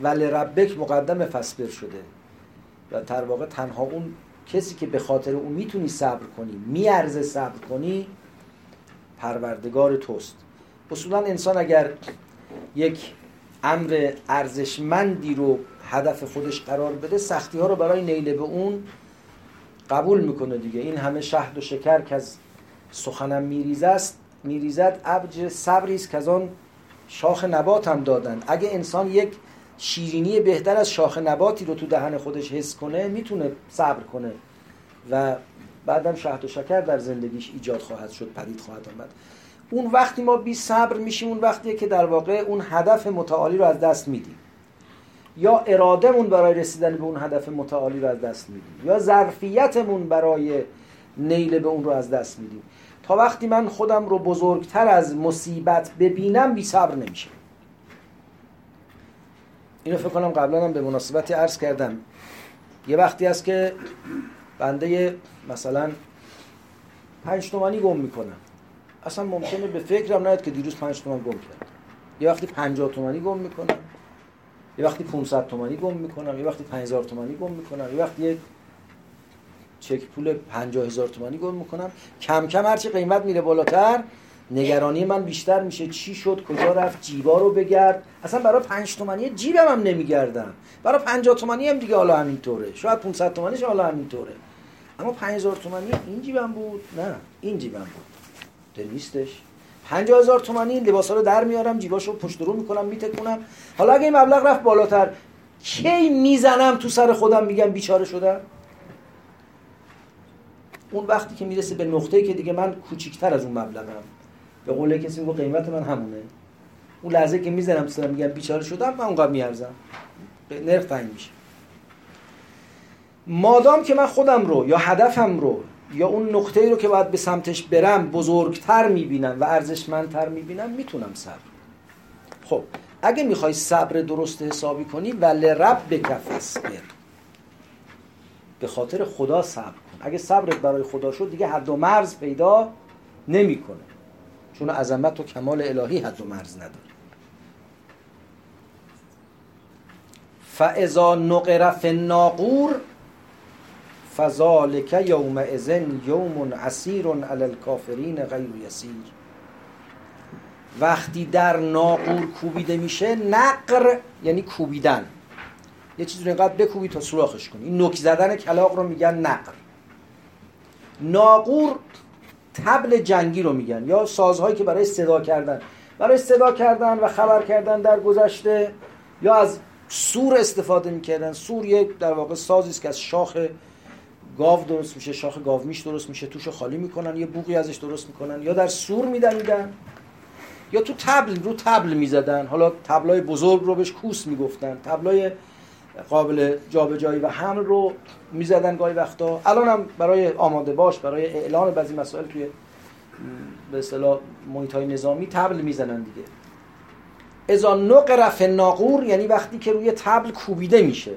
ولی ربک مقدم فسبر شده. و در واقع تنها اون کسی که به خاطر اون می‌تونی صبر کنی میارزه صبر کنی پروردگار توست. اصولا انسان اگر یک امر ارزشمندی رو هدف خودش قرار بده سختی ها رو برای نیل به اون قبول می‌کنه دیگه. این همه شهد و شکر که از سخنم میریزه است میریزد ابج صبری است که از آن شاخ نبات هم دادن. اگه انسان یک شیرینی بهتر از شاخ نباتی رو تو دهن خودش حس کنه می‌تونه صبر کنه. و بعدم شهد و شکر در زندگیش ایجاد خواهد شد پدید خواهد آمد. اون وقتی ما بی صبر میشیم اون وقتیه که در واقع اون هدف متعالی رو از دست میدیم. یا ارادهمون برای رسیدن به اون هدف متعالی رو از دست میدیم یا ظرفیتمون برای نیل به اون رو از دست میدیم. تا وقتی من خودم رو بزرگتر از مصیبت ببینم بی صبر نمیشه اینو فکر کنم قبلا هم به مناسبتی عرض کردم. یه وقتی است که بنده مثلا پنج تومانی گم می‌کنم. اصلا ممکنه به فکرم نیاد که دیروز پنج تومن گم کردم یه وقتی پنجاه تومانی گم می‌کنم. یه وقتی 500 تومانی گم می‌کنم. یه وقتی 5000 تومانی گم می‌کنم. یه وقتی چک پول 50000 تومانی گم می‌کنم. کم کم هرچی قیمت میره بالاتر نگرانی من بیشتر میشه. چی شد؟ کجا رفت؟ جیبا رو بگرد. اصلا برای 5 تومانی جیبم هم نمیگردم. برای 50 تومانی هم دیگه حالا همینطوره. شاید 500 تومانیش حالا همینطوره. اما 5000 تومانی این جیبم بود؟ نه این جیبم بود. ده نیستش. 50 هزار تومانی لباسا رو در میارم جیباشو پشت رو می‌کنم میتکنم حالا اگه این مبلغ رفت بالاتر کی می‌زنم تو سر خودم میگم بیچاره شدم اون وقتی که می‌رسه به نقطه‌ای که دیگه من کوچیکتر از اون مبلغم. به قول کسی میگه قیمت من همونه. اون لحظه که می‌زنم سرم میگم بیچاره شدم من اونقدر میارزم. نرخ تعیین میشه. مادام که من خودم رو یا هدفم رو یا اون نقطه رو که باید به سمتش برم بزرگتر می‌بینم و ارزشمندتر می‌بینم می‌تونم صبر خب اگه می‌خوای صبر درست حسابی کنی ولی رب به کف به خاطر خدا صبر کن. اگه صبرت برای خدا شد دیگه حد و مرز پیدا نمی‌کنه. چون عظمت و کمال الهی حد و مرز نداره. فاذا نقر فی الناقور فذالک یوم ازن یوم عسیر علی الکافرین غیر یسیر وقتی در ناقور کوبیده میشه نقر یعنی کوبیدن. یه چیزی رو اینقدر بکوبی تا سوراخش کنی. این نک زدن کلاق رو میگن نقر. ناقور تبل جنگی رو میگن یا سازهایی که برای صدا کردن. برای صدا کردن و خبر کردن در گذشته یا از سور استفاده می‌کردن. سور یک در واقع سازی است که از شاخ گاو درست میشه شاخ گاومیش درست میشه توش خالی می‌کنن یه بوقی ازش درست می‌کنن یا در سور میدنیدن یا تو تبل رو تبل می‌زدن. حالا تبلای بزرگ رو بهش کوس می‌گفتن. تبلای قابل جابجایی و حمل رو می‌زدن گاهی وقتا. الان هم برای آماده باش برای اعلان بعضی مسائل توی به اصطلاح محیط های نظامی تبل می‌زنن دیگه. اذا نقر فی ناقور یعنی وقتی که روی تبل کوبیده میشه.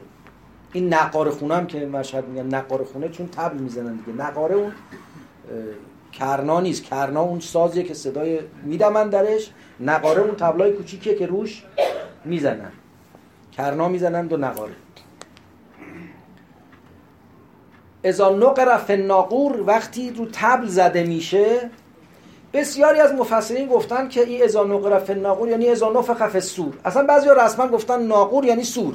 این نقار خونه هم که مشهد میگن نقار خونه چون تبل می‌زنن دیگه. نقاره اون کرنا نیست. کرنا اون سازیه که صدای میدمن درش. نقاره اون تبلای کوچیکیه که روش می‌زنن. کرنا می‌زنن دو نقاره ازا نقر فی الناقور وقتی رو تبل زده میشه بسیاری از مفسرین گفتن که این ازا نقر فی الناقور یعنی ازا نفخ السور. اصلا بعضی رسما گفتن ناقور یعنی سور.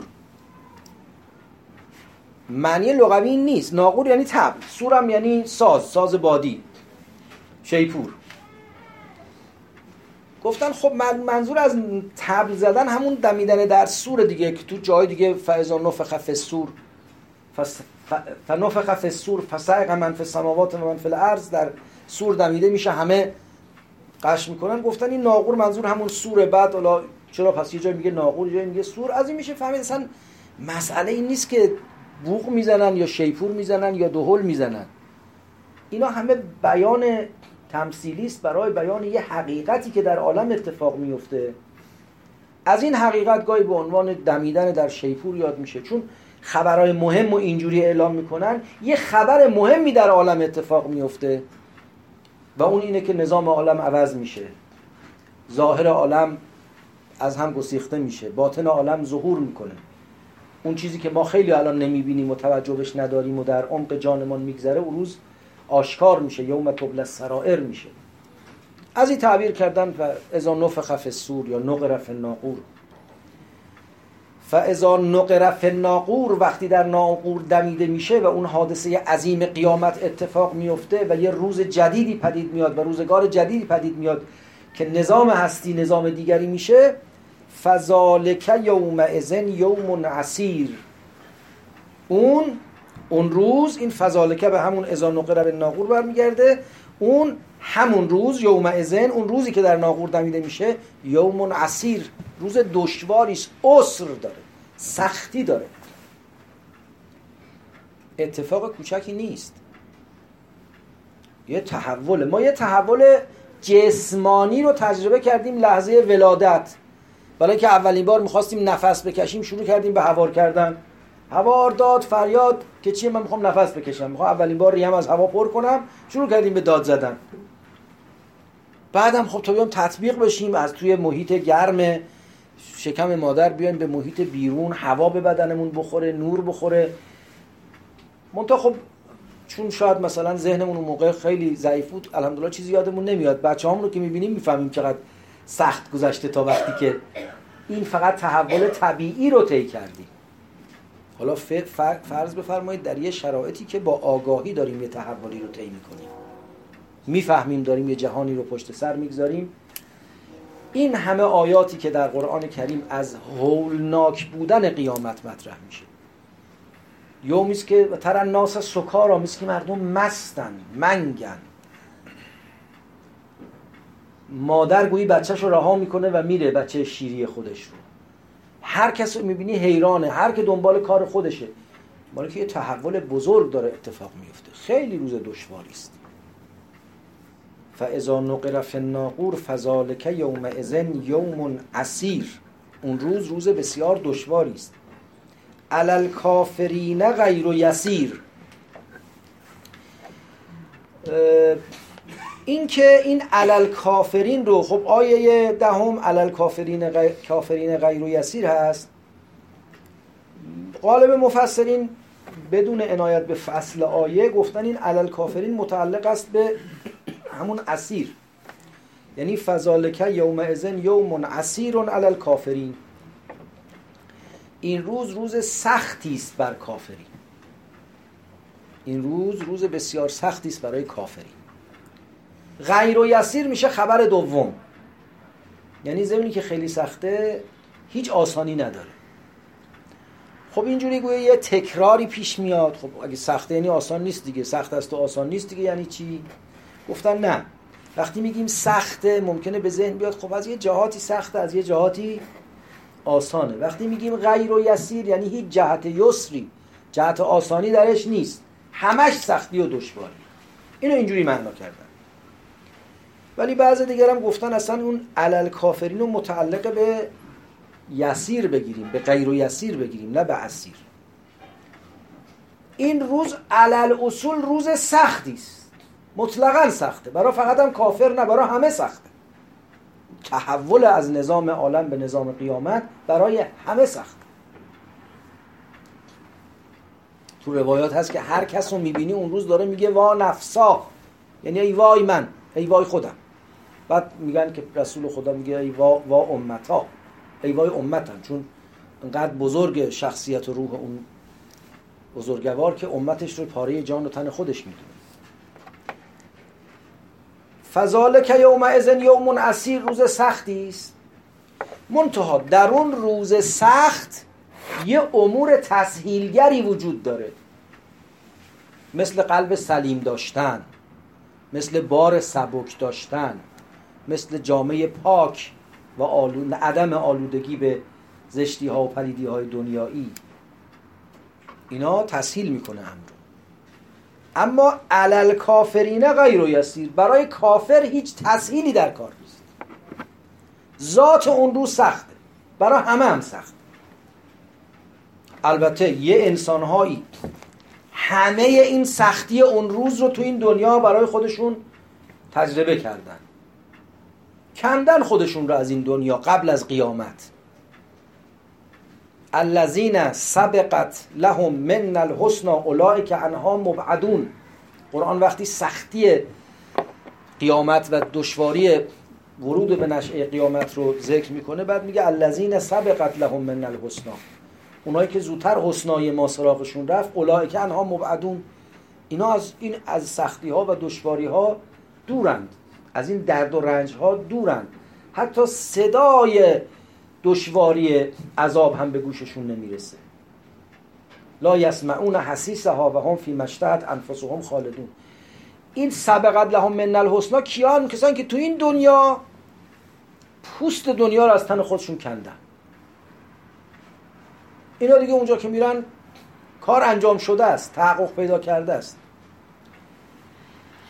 معنی لغوی نیست. ناقور یعنی تبل. سورم یعنی ساز ساز بادی. شیپور. گفتن خب منظور از تبل زدن همون دمیدن در سور دیگه که تو جای دیگه فعضا نفخ فی سور فنفخ فی سور فسعق من فی السماوات و من فی الارض در سور دمیده میشه همه قش می‌کنن. گفتن این ناقور منظور همون سور بعد حالا چرا پس یه جای میگه ناقور یه جای میگه سور. از این میشه فهمید اصلا مسئله این نیست که بوق می‌زنن یا شیپور می‌زنن یا دهل می‌زنن. اینا همه بیان تمثیلی است برای بیان یه حقیقتی که در عالم اتفاق میفته. از این حقیقت گاهی به عنوان دمیدن در شیپور یاد میشه. چون خبرهای مهم و اینجوری اعلام می‌کنن یه خبر مهمی در عالم اتفاق میفته و اون اینه که نظام عالم عوض میشه. ظاهر عالم از هم گسیخته میشه. باطن عالم ظهور می‌کنه. اون چیزی که ما خیلی الان نمی‌بینیم و توجهش نداریم و در عمق جانمان میگذره اون روز آشکار میشه یوم تبل سرائر میشه. از این تعبیر کردن و ازا نفخ سور یا نقر فی ناقور فاذا نقر فی الناقور وقتی در ناقور دمیده میشه و اون حادثه عظیم قیامت اتفاق میفته و یه روز جدیدی پدید میاد و روزگار جدیدی پدید میاد که نظام هستی نظام دیگری میشه فذالک یوم ازن یوم عسیر. اون اون روز این فذالکه به همون اذا نقر به ناقور برمیگرده اون همون روز یوم ازن اون روزی که در ناقور دمیده میشه یوم عسیر روز دشواریست اسر داره سختی داره. اتفاق کوچکی نیست. یه تحول ما یه تحول جسمانی رو تجربه کردیم لحظه ولادت. برای که اولین بار می‌خواستیم نفس بکشیم شروع کردیم به هوار کردن. هوار داد فریاد که چیه من می‌خوام نفس بکشم. می‌خوام اولین بار ریم از هوا پر کنم. شروع کردیم به داد زدن. بعدم خب تا بیام تطبیق بشیم از توی محیط گرم شکم مادر بیایم به محیط بیرون هوا به بدنمون بخوره نور بخوره. منتها خب چون شاید مثلا ذهنمون اون موقع خیلی ضعیف بود الحمدلله چیزی یادمون نمیاد. بچه رو که می‌بینیم می‌فهمیم چقدر سخت گذشته تا وقتی که این فقط تحول طبیعی رو طی کردیم. حالا فرض بفرمایید در یه شرایطی که با آگاهی داریم یه تحولی رو طی می‌کنیم. می‌فهمیم داریم یه جهانی رو پشت سر می‌گذاریم. این همه آیاتی که در قرآن کریم از هولناک بودن قیامت مطرح میشه. یومی که تر الناس سکارا میست که مردم مستن منگن. مادر گویی بچهش رو رها می‌کنه و میره بچه شیری خودش رو. هر کس رو می‌بینی حیرانه هر که دنبال کار خودشه. مالی که یه تحول بزرگ داره اتفاق میفته خیلی روز دشواری است. فاذا نقر فی الناقور فذلک یوم اذن یوم عسیر اون روز روز بسیار دشواری است. علل کافرین غیر و یسیر این که این علل کافرین رو خب آیه دهم علل کافرین غیر, کافرین غیر و یسیر هست. قالب مفسرین بدون عنایت به فصل آیه گفتن این علل کافرین متعلق است به همون اسیر. یعنی فضالکه یوم ازن یوم اسیر علل کافرین این روز روز سختی است بر کافرین. این روز روز بسیار سختی است برای کافرین. غیر و یسیر میشه خبر دوم. یعنی زمینی که خیلی سخته هیچ آسانی نداره. خب اینجوری گویا یه تکراری پیش میاد. خب اگه سخته یعنی آسان نیست دیگه. سخت است و آسان نیست دیگه یعنی چی؟ گفتن نه. وقتی میگیم سخته ممکنه به ذهن بیاد خب از یه جهاتی سخته از یه جهاتی آسانه. وقتی میگیم غیر و یسیر یعنی هیچ جهت یسری جهت آسانی درش نیست. همش سختی و دشواری. اینو اینجوری معنا کردن. ولی بعض دیگر هم گفتن اصلا اون علل کافرین رو متعلق به یسیر بگیریم به غیر و یسیر بگیریم نه به اسیر. این روز علل اصول روز سختی است. مطلقا سخته. برای فقط هم کافر نه برای همه سخته. تحول از نظام عالم به نظام قیامت برای همه سخت تو روایات هست که هر کس رو می‌بینی اون روز داره میگه وا نفسا. یعنی ای وای من ای وای خودم. بعد میگن که رسول خدا میگه ای وا, وا امتا. ای وای امتم چون انقدر بزرگ شخصیت و روح اون بزرگوار که امتش رو پاره جان و تن خودش می‌دونه. که یوم ازن یوم اسیر روز سختی است. منتها در اون روز سخت یه امور تسهیلگری وجود داره. مثل قلب سلیم داشتن مثل بار سبک داشتن. مثل جامعه پاک و عدم آلودگی به زشتی ها و پلیدی های دنیایی. اینا تسهیل می‌کنه امر اما علل کافرینه غیر و یسیر. برای کافر هیچ تسهیلی در کار نیست. ذات اون روز سخته. برای همه هم سخت البته یه انسانهایی همه این سختی اون روز رو تو این دنیا برای خودشون تجربه کردن. کندن خودشون رو از این دنیا قبل از قیامت. الذین سبقت لهم من الحسن اولئک عنها مبعدون. قرآن وقتی سختی قیامت و دشواری ورود به نشعه قیامت رو ذکر می‌کنه بعد میگه الذین سبقت لهم من الحسن. اونایی که زودتر حسنای ما سراغشون رفت اولئک انها مبعدون. اینا از این از سختی ها و دشواری ها دورند. از این درد و رنج ها دورند حتی صدای دشواری عذاب هم به گوششون نمی‌رسه. لا یسمعون حسیسها و هم فی مشتهت انفسهم خالدون. این سبقت لهم من الحسنا کیان کسانی که تو این دنیا پوست دنیا رو از تن خودشون کندن. اینا دیگه اونجا که میرن کار انجام شده است تحقق پیدا کرده است.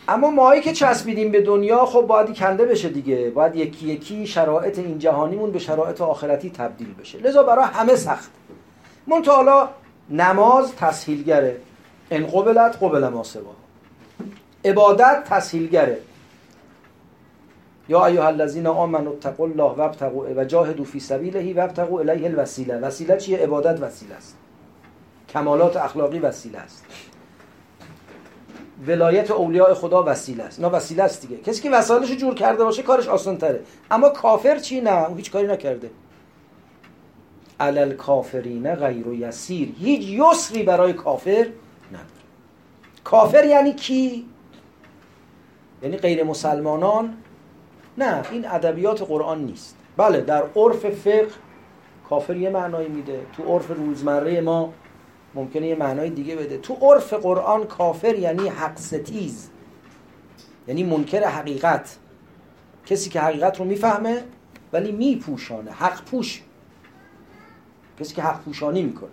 اما ماهایی که چسبیدیم به دنیا خب باید کنده بشه دیگه. باید یکی یکی شرایط این جهانیمون به شرایط آخرتی تبدیل بشه. لذا برای همه سخت. من حالا نماز تسهیلگره. ان قبلت قبل ما سوا. عبادت تسهیلگره. یا ایها الذین آمنوا اتقوا الله وابتغوا و جاهدوا فی سبیله وابتغوا الیه الوسیله. وسیله چیه؟ عبادت وسیله است. کمالات اخلاقی وسیله است. ولایت اولیاء خدا وسیله است. اینا وسیله است دیگه. کسی که وسایلش جور کرده باشه کارش آسان تره اما کافر چی؟ نه اون هیچ کاری نکرده. علل کافرین غیر و یسیر. هیچ یسری برای کافر نداره. کافر یعنی کی؟ یعنی غیر مسلمانان؟ نه این ادبیات قرآن نیست. بله در عرف فقه کافر یه معنایی میده. تو عرف روزمره ما ممکنه یه معنای دیگه بده. تو عرف قرآن کافر یعنی حق ستیز. یعنی منکر حقیقت. کسی که حقیقت رو می‌فهمه ولی میپوشانه. حق پوش. کسی که حق پوشانی می‌کنه.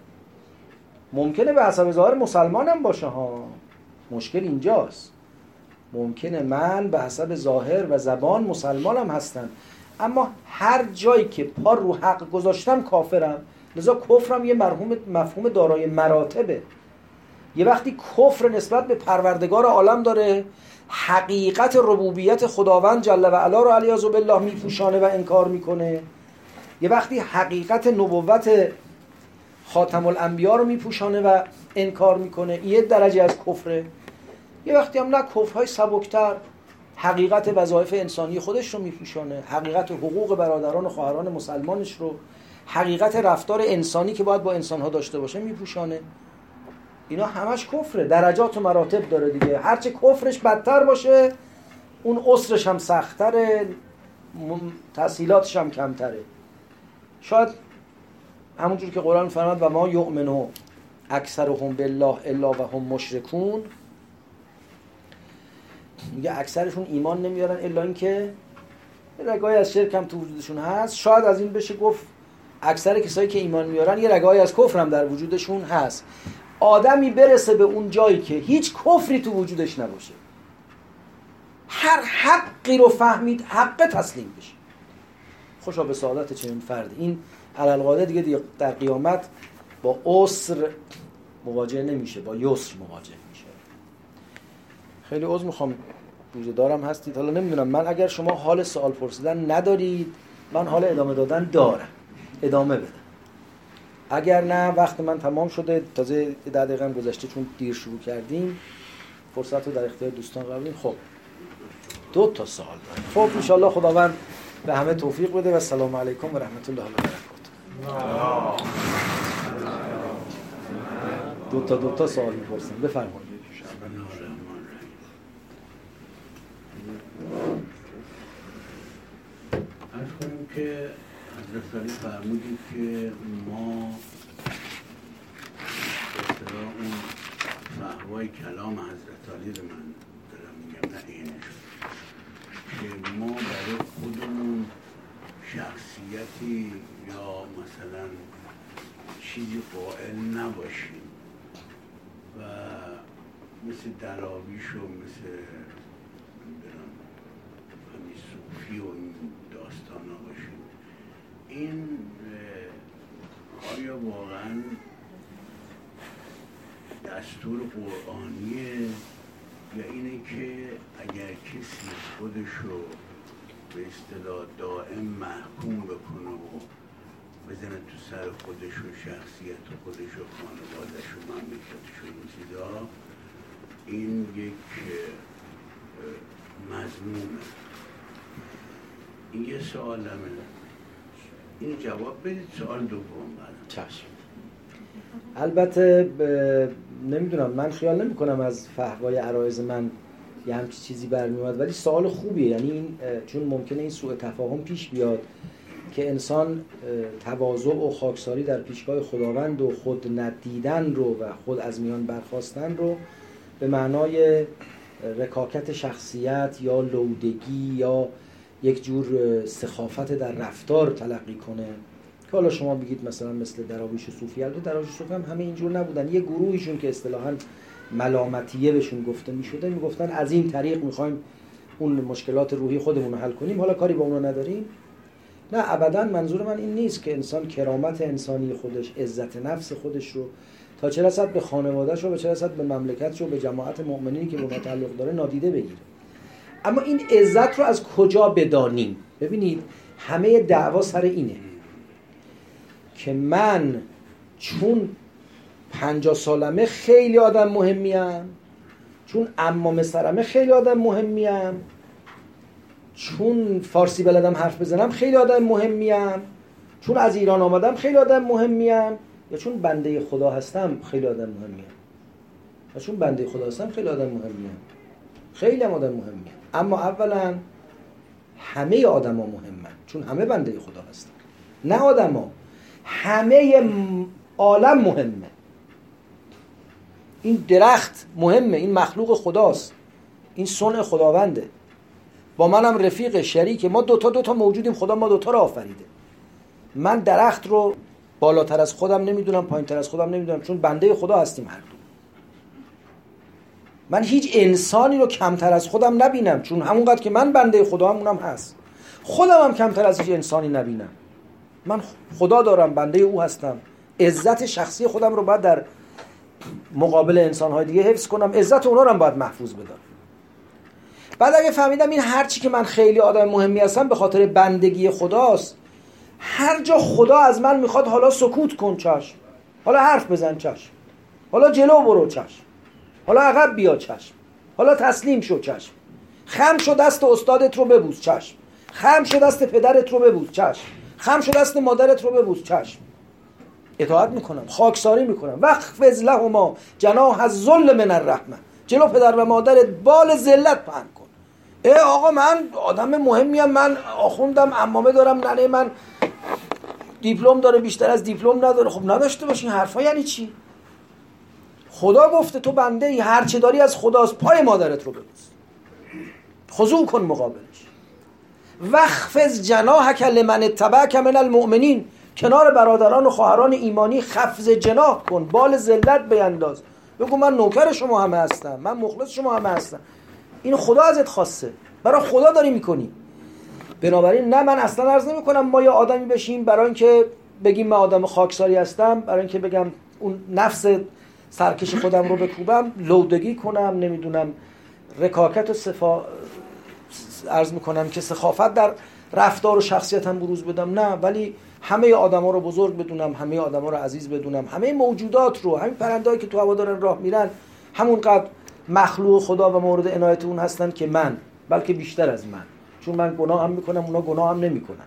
ممکنه به حسب ظاهر مسلمانم باشه ها. مشکل اینجاست. ممکنه من به حسب ظاهر و زبان مسلمانم هستم. اما هر جایی که پا رو حق گذاشتم کافرم. لذا کفرم یه مرحوم مفهوم دارای مراتبه. یه وقتی کفر نسبت به پروردگار عالم داره حقیقت ربوبیت خداوند جل و علا رو علیاذ بالله میپوشانه و انکار می‌کنه. یه وقتی حقیقت نبوت خاتم الانبیا رو میپوشانه و انکار می‌کنه یه درجه از کفره. یه وقتی هم نه کفرهای سبکتر حقیقت وظایف انسانی خودش رو میپوشانه حقیقت حقوق برادران و خواهران مسلمانش رو. حقیقت رفتار انسانی که باید با انسانها داشته باشه میپوشانه. اینا همش کفره. درجات و مراتب داره دیگه. هرچه کفرش بدتر باشه اون اصرش هم سختره تحصیلاتش هم کمتره. شاید همونجور که قرآن فرمد و ما یؤمنو اکثرهم بالله الا و هم مشرکون. میگه اکثرشون ایمان نمیارن الا اینکه رگای از شرک هم تو وجودشون هست. شاید از این بشه گفت اکثر کسایی که ایمان میارن یه رگای از کفر هم در وجودشون هست. آدمی برسه به اون جایی که هیچ کفری تو وجودش نباشه. هر حقی رو فهمید حق تسلیم بشه. خوشا به سعادت چنین فرد این علالقاده دیگه در قیامت با عسر مواجه نمیشه با یسر مواجه میشه. خیلی عذر می‌خوام. روزه دارم هستید. حالا نمی‌دونم. من اگر شما حال سوال پرسیدن ندارید من حال ادامه دادن دارم. ادامه بدم اگر نه وقت من تمام شده. تازه ده دقیقه گذشته چون دیر شروع کردیم. فرصت رو در اختیار دوستان قرار خب دو تا سوال دارم. خب انشالله خداوند به همه توفیق بده و سلام علیکم و رحمت الله و برکاته. دو تا دو تا سوال می‌پرسم. بفرمایید. که حضرت علی فرمودید که ما اصطلاح اون فهوای کلام حضرت علی رو من دارم میگم نه اینش که ما برای خودمون شخصیتی یا مثلا چیزی قائل نباشیم و مثل دراویش و مثل همین صوفی و این داستان ها باشیم این آیا واقعا دستور قرآنیه؟ یا اینه که اگر کسی خودشو به اصطلاح دائم محکوم بکنه و بزنه تو سر خودش شخصیت خودش و خانوادش و مملکتش و این چیزا این یک مضمومه این یه سوالمه. این جواب بدید سوال دوم چشم. البته نمی‌دونم من خیال نمی کنم از فهوای عرایز من یه همچی چیزی برمیاد ولی سوال خوبیه. یعنی این چون ممکنه این سوء تفاهم پیش بیاد که انسان تواضع و خاکساری در پیشگاه خداوند و خود ندیدن رو و خود از میان برخواستن رو به معنای رکاکت شخصیت یا لودگی یا یک جور سخافت در رفتار تلقی کنه. که حالا شما بگید مثلا مثل دراویش صوفی البته دراویش صوفی هم همه اینجور نبودن. یه گروهیشون که اصطلاحا ملامتیه بهشون گفته می‌شده می‌گفتن از این طریق می‌خوایم اون مشکلات روحی خودمون رو حل کنیم. حالا کاری با اونو نداریم. نه ابدا منظور من این نیست که انسان کرامت انسانی خودش عزت نفس خودش رو تا چه رسد به خانوادهش رو به چه رسد به مملکتش رو به جماعت مؤمنینی که به تعلق داره نادیده بگیره. اما این عزت رو از کجا بدانیم؟ ببینید همه دعوا سر اینه که من چون پنجاه سالمه خیلی آدم مهمیم چون امام سرمه خیلی آدم مهمیم چون فارسی بلدم حرف بزنم خیلی آدم مهمیم چون از ایران آمدم خیلی آدم مهمیم یا چون بنده خدا هستم خیلی آدم مهمیم. و چون بنده خدا هستم خیلی آدم مهمیم. خیلی آدم مهمیم. اما اولا همه آدم ها مهمن چون همه بنده خدا هستن. نه آدم ها همه عالم مهمه. این درخت مهمه این مخلوق خداست. این صنع خداونده. با منم رفیق شریک ما دوتا دوتا موجودیم خدا ما دوتا رو آفریده. من درخت رو بالاتر از خودم نمی‌دونم پایین تر از خودم نمی‌دونم چون بنده خدا هستیم هر من هیچ انسانی رو کمتر از خودم نبینم چون همونقدر که من بنده خدا هم اونم هست. خودم هم کمتر از هیچ انسانی نبینم. من خدا دارم بنده او هستم. عزت شخصی خودم رو باید در مقابل انسانهای دیگه حفظ کنم. عزت اونا رو هم باید محفوظ بدارم بعد اگه فهمیدم این هرچی که من خیلی آدم مهمی هستم به خاطر بندگی خداست هر جا خدا از من می‌خواد حالا سکوت کن چشم. حالا حرف بزن چشم. حالا جلو برو چشم. حالا عقب بیا چشم. حالا تسلیم شو چشم. خم شو دست استادت رو ببوس چشم. خم شو دست پدرت رو ببوس چشم. خم شو دست مادرت رو ببوس چشم. اطاعت می‌کنم خاکساری می‌کنم. وقف لهما جناح از ظل من الرحمه جلو پدر و مادرت بال ذلت پهن کن. ای آقا من آدم مهمیم من آخوندم امامه دارم ننه من. دیپلم داره بیشتر از دیپلم نداره. خب نداشته باشین حرفا یعنی چی؟ خدا گفته تو بنده ای هر چه داری از خداست پای مادرت رو ببوس. خضوع کن مقابلش. وخفز جناحک لمن اتبعک من المؤمنین. کنار برادران و خواهران ایمانی خفز جناح کن. بال ذلت بینداز. بگو من نوکر شما همه هستم. من مخلص شما همه هستم. این خدا ازت خواسته. برای خدا داری می‌کنی. بنابراین نه من اصلا عرض نمی کنم ما یه آدمی بشیم برای اینکه بگیم من آدم خاکساری هستم برای اینکه بگم اون نفس سرکش خودم رو بکوبم لودگی کنم نمی‌دونم رکاکت و صفا عرض می‌کنم که سخافت در رفتار و شخصیتم بروز بدم. نه ولی همه آدما رو بزرگ بدونم همه آدما رو عزیز بدونم همه موجودات رو همین پرندهایی که تو هوا دارن راه میرن همونقدر مخلوق خدا و مورد عنایت اون هستن که من بلکه بیشتر از من. چون من گناه هم می‌کنم اونا گناه هم نمی‌کنن.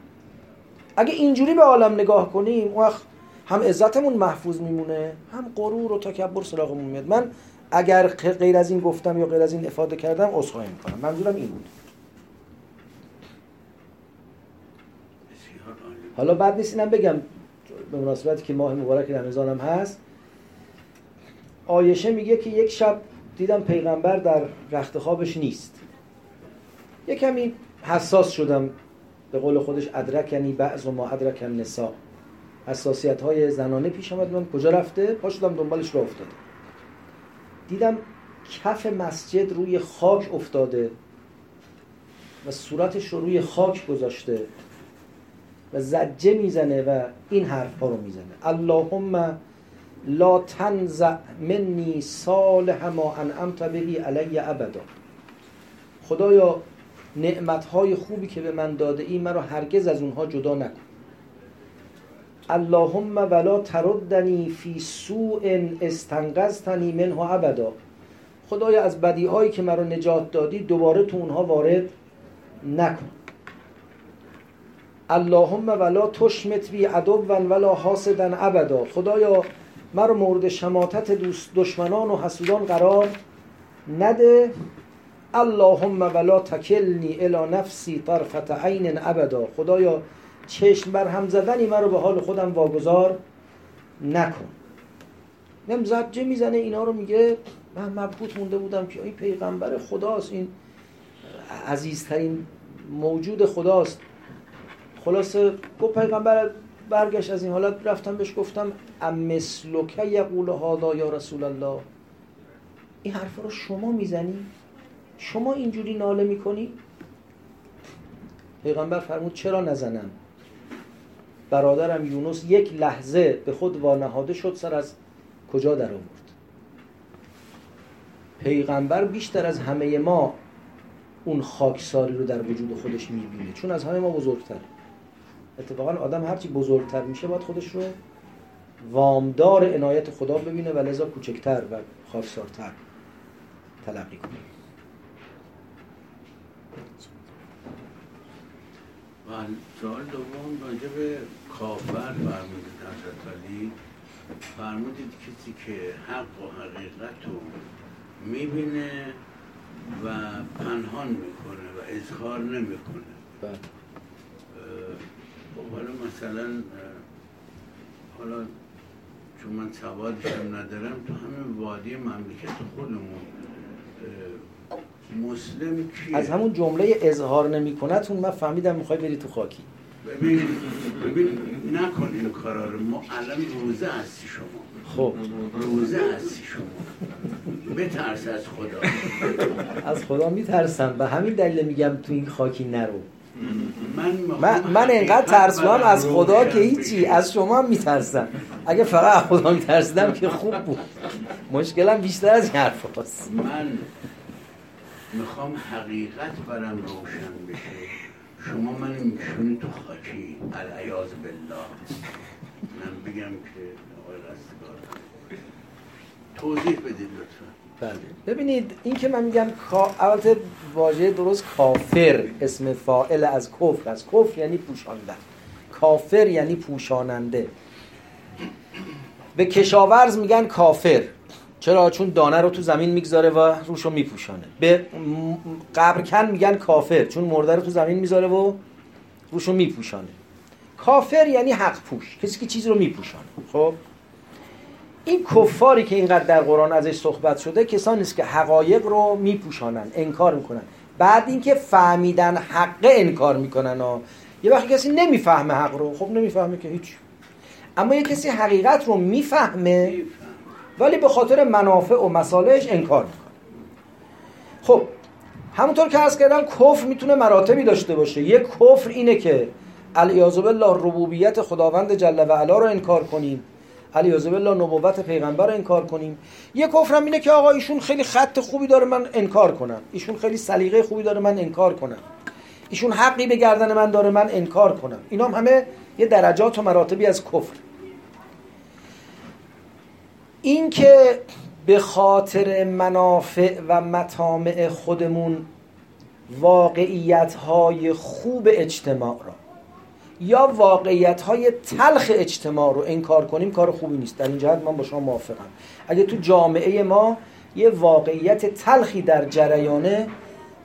اگه اینجوری به عالم نگاه کنیم وقت هم عزتمون محفوظ میمونه هم غرور و تکبر سراغمون میاد. من اگر غیر از این گفتم یا غیر از این افاده کردم عذرخواهی می‌کنم. منظورم این بود. حالا بعد نیست اینم بگم به مناسبتی که ماه مبارک رمضان هم هست. آیشه میگه که یک شب دیدم پیغمبر در رخت خوابش نیست. یه کمی حساس شدم. به قول خودش ادرکنی بعض و ما ادرکن نسا حساسیت های زنانه پیش آمد. من کجا رفته؟ پا شدم دنبالش را افتاده دیدم کف مسجد روی خاک افتاده و صورتش رو روی خاک گذاشته و زجه می‌زنه و این حرف رو می‌زنه. اللهم لا تنزع منی صالح ما انعمت بهی علی ابدا. خدایا نعمت های خوبی که به من داده ای مرا هرگز از اونها جدا نکن. اللهم ولا تردنی فی سوء استنقذتنی منه ابدا خدایا از بدی هایی که مرا نجات دادی دوباره تو اونها وارد نکن اللهم ولا تشمت بی عدوا ولا حاسدا ابدا خدایا مرا مورد شماتت دوست دشمنان و حسودان قرار نده اللهم ولا تکلنی الی نفسی طرفت عین ابدا خدایا چشم بر هم زدنی مرا به حال خودم واگذار نکن. نم زجه می‌زنه اینا رو میگه من مبهوت مونده بودم که این پیغمبر خداست این عزیزترین موجود خداست. خلاصه گفت پیغمبر برگشت از این حالت رفتم بهش گفتم امثلک یقول هادا یا رسول الله. این حرف رو شما می‌زنی؟ شما اینجوری ناله می‌کنی؟ پیغمبر فرمود چرا نزنم؟ برادرم یونس یک لحظه به خود وانهاده شد سر از کجا در آورد؟ پیغمبر بیشتر از همه ما اون خاکساری رو در وجود خودش می‌بینه چون از همه ما بزرگتر. اتفاقا آدم هرچی بزرگتر میشه باید خودش رو وامدار عنایت خدا ببینه و لذا کوچکتر و خاکسارتر تلقی کنه. و سوال دوم راجع به کافر فرمودید حضرت علی فرمودید کسی که حق و حقیقت رو می‌بینه و پنهان می‌کنه و اظهار نمی‌کنه. خب حالا مثلا حالا چون من سوادشم ندارم تو همین وادی مملکت خودمون مسلم کیه؟ از همون جمله اظهار نمیکنتون من فهمیدم می‌خوای بری تو خاکی. ببین ببین نکن این کارا رو. ما الان روزه هستی شما. خب. روزه هستی شما. بترس از خدا. از خدا میترسم. به همین دلیل میگم تو این خاکی نرو. من من, من انقدر ترسوام از خدا که هیچی. از شما هم میترسم. اگه فقط از خدا میترسیدم که خوب بود. مشکلم بیشتر از این حرف هست. من می‌خوام حقیقت برم روشن بشه. شما من میشونی تو خاکی. العیاذ بالله. من بگم که آقای رستگار توضیح بدید لطفا. بله. ببینید این که من میگم البته واژه درست کافر اسم فاعل از کفر از کفر یعنی پوشاندن کافر یعنی پوشاننده. به کشاورز میگن کافر. چرا؟ چون دانه رو تو زمین می‌گذاره و روشو میپوشانه. به قبرکن میگن کافر چون مرده رو تو زمین می‌ذاره و روشو میپوشانه. کافر یعنی حق پوش کسی که چیزی رو میپوشانه. خب؟ این کفاری که اینقدر در قرآن ازش صحبت شده کسانی است که حقایق رو میپوشانن انکار می‌کنن. بعد اینکه فهمیدن حق انکار می‌کنن ها. یه وقتی کسی نمی‌فهمه حق رو خب نمی‌فهمه که هیچ. اما یه کسی حقیقت رو می‌فهمه. ولی به خاطر منافع و مصالحش انکار می‌کنه. خب همونطور که عرض کردم کفر می‌تونه مراتبی داشته باشه. یک کفر اینه که الیاذ بالله ربوبیت خداوند جل و علا رو انکار کنیم. الیاذ بالله نبوت پیغمبر رو انکار کنیم. یک کفر هم اینه که آقا ایشون خیلی خط خوبی داره من انکار کنم. ایشون خیلی سلیقه خوبی داره من انکار کنم. ایشون حقی به گردن من داره من انکار کنم. اینا هم همه یه درجات و مراتبی از کفر. این که به خاطر منافع و مطامع خودمون واقعیت های خوب اجتماع را یا واقعیت های تلخ اجتماع رو انکار کنیم کار خوبی نیست. در این جهت من با شما موافقم. اگه تو جامعه ما یه واقعیت تلخی در جریانه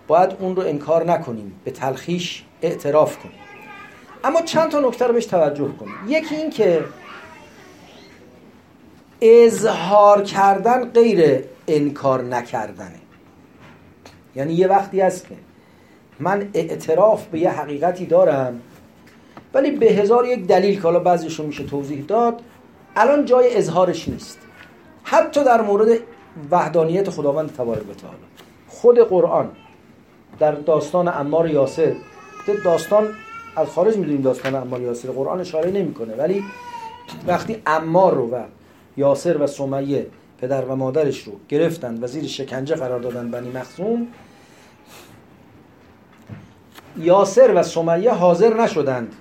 باید اون رو انکار نکنیم. به تلخیش اعتراف کنیم. اما چند تا نکته رو بهش توجه کنیم. یکی این که اظهار کردن غیر انکار نکردنه. یعنی یه وقتی هست که من اعتراف به یه حقیقتی دارم ولی به هزار یک دلیل که حالا بعضیشون میشه توضیح داد الان جای اظهارش نیست. حتی در مورد وحدانیت خداوند تبارک و تعالی. خود قرآن در داستان عمار یاسر داستان از خارج می‌دونیم داستان عمار یاسر قرآن اشاره نمی‌کنه ولی وقتی عمار رو و یاسر و سمیه پدر و مادرش رو گرفتن و زیر شکنجه قرار دادن بنی مخزوم. یاسر و سمیه حاضر نشدند.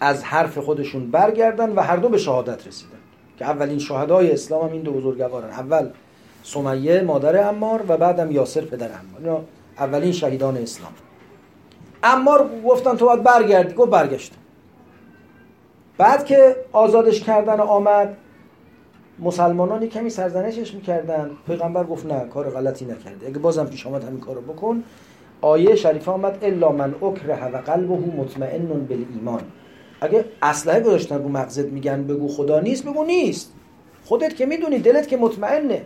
از حرف خودشون برگردن و هر دو به شهادت رسیدن که اولین شهدای اسلام هم این دو بزرگوارن. اول سمیه مادر عمار و بعدم یاسر پدر عمار. اینا اولین شهیدان اسلام. عمار گفتن تو باید برگردی گفت برگشت بعد که آزادش کردن آمد مسلمانان کمی سرزنشش می‌کردن. پیغمبر گفت نه کار غلطی نکرده اگه بازم پیش آمد همین کارو بکن. آیه شریفه آمد الا من اکره و قلبه مطمئن بالایمان. اگه اسلحه گذاشتن رو مغزت میگن بگو خدا نیست بگو نیست. خودت که می‌دونی دلت که مطمئنه.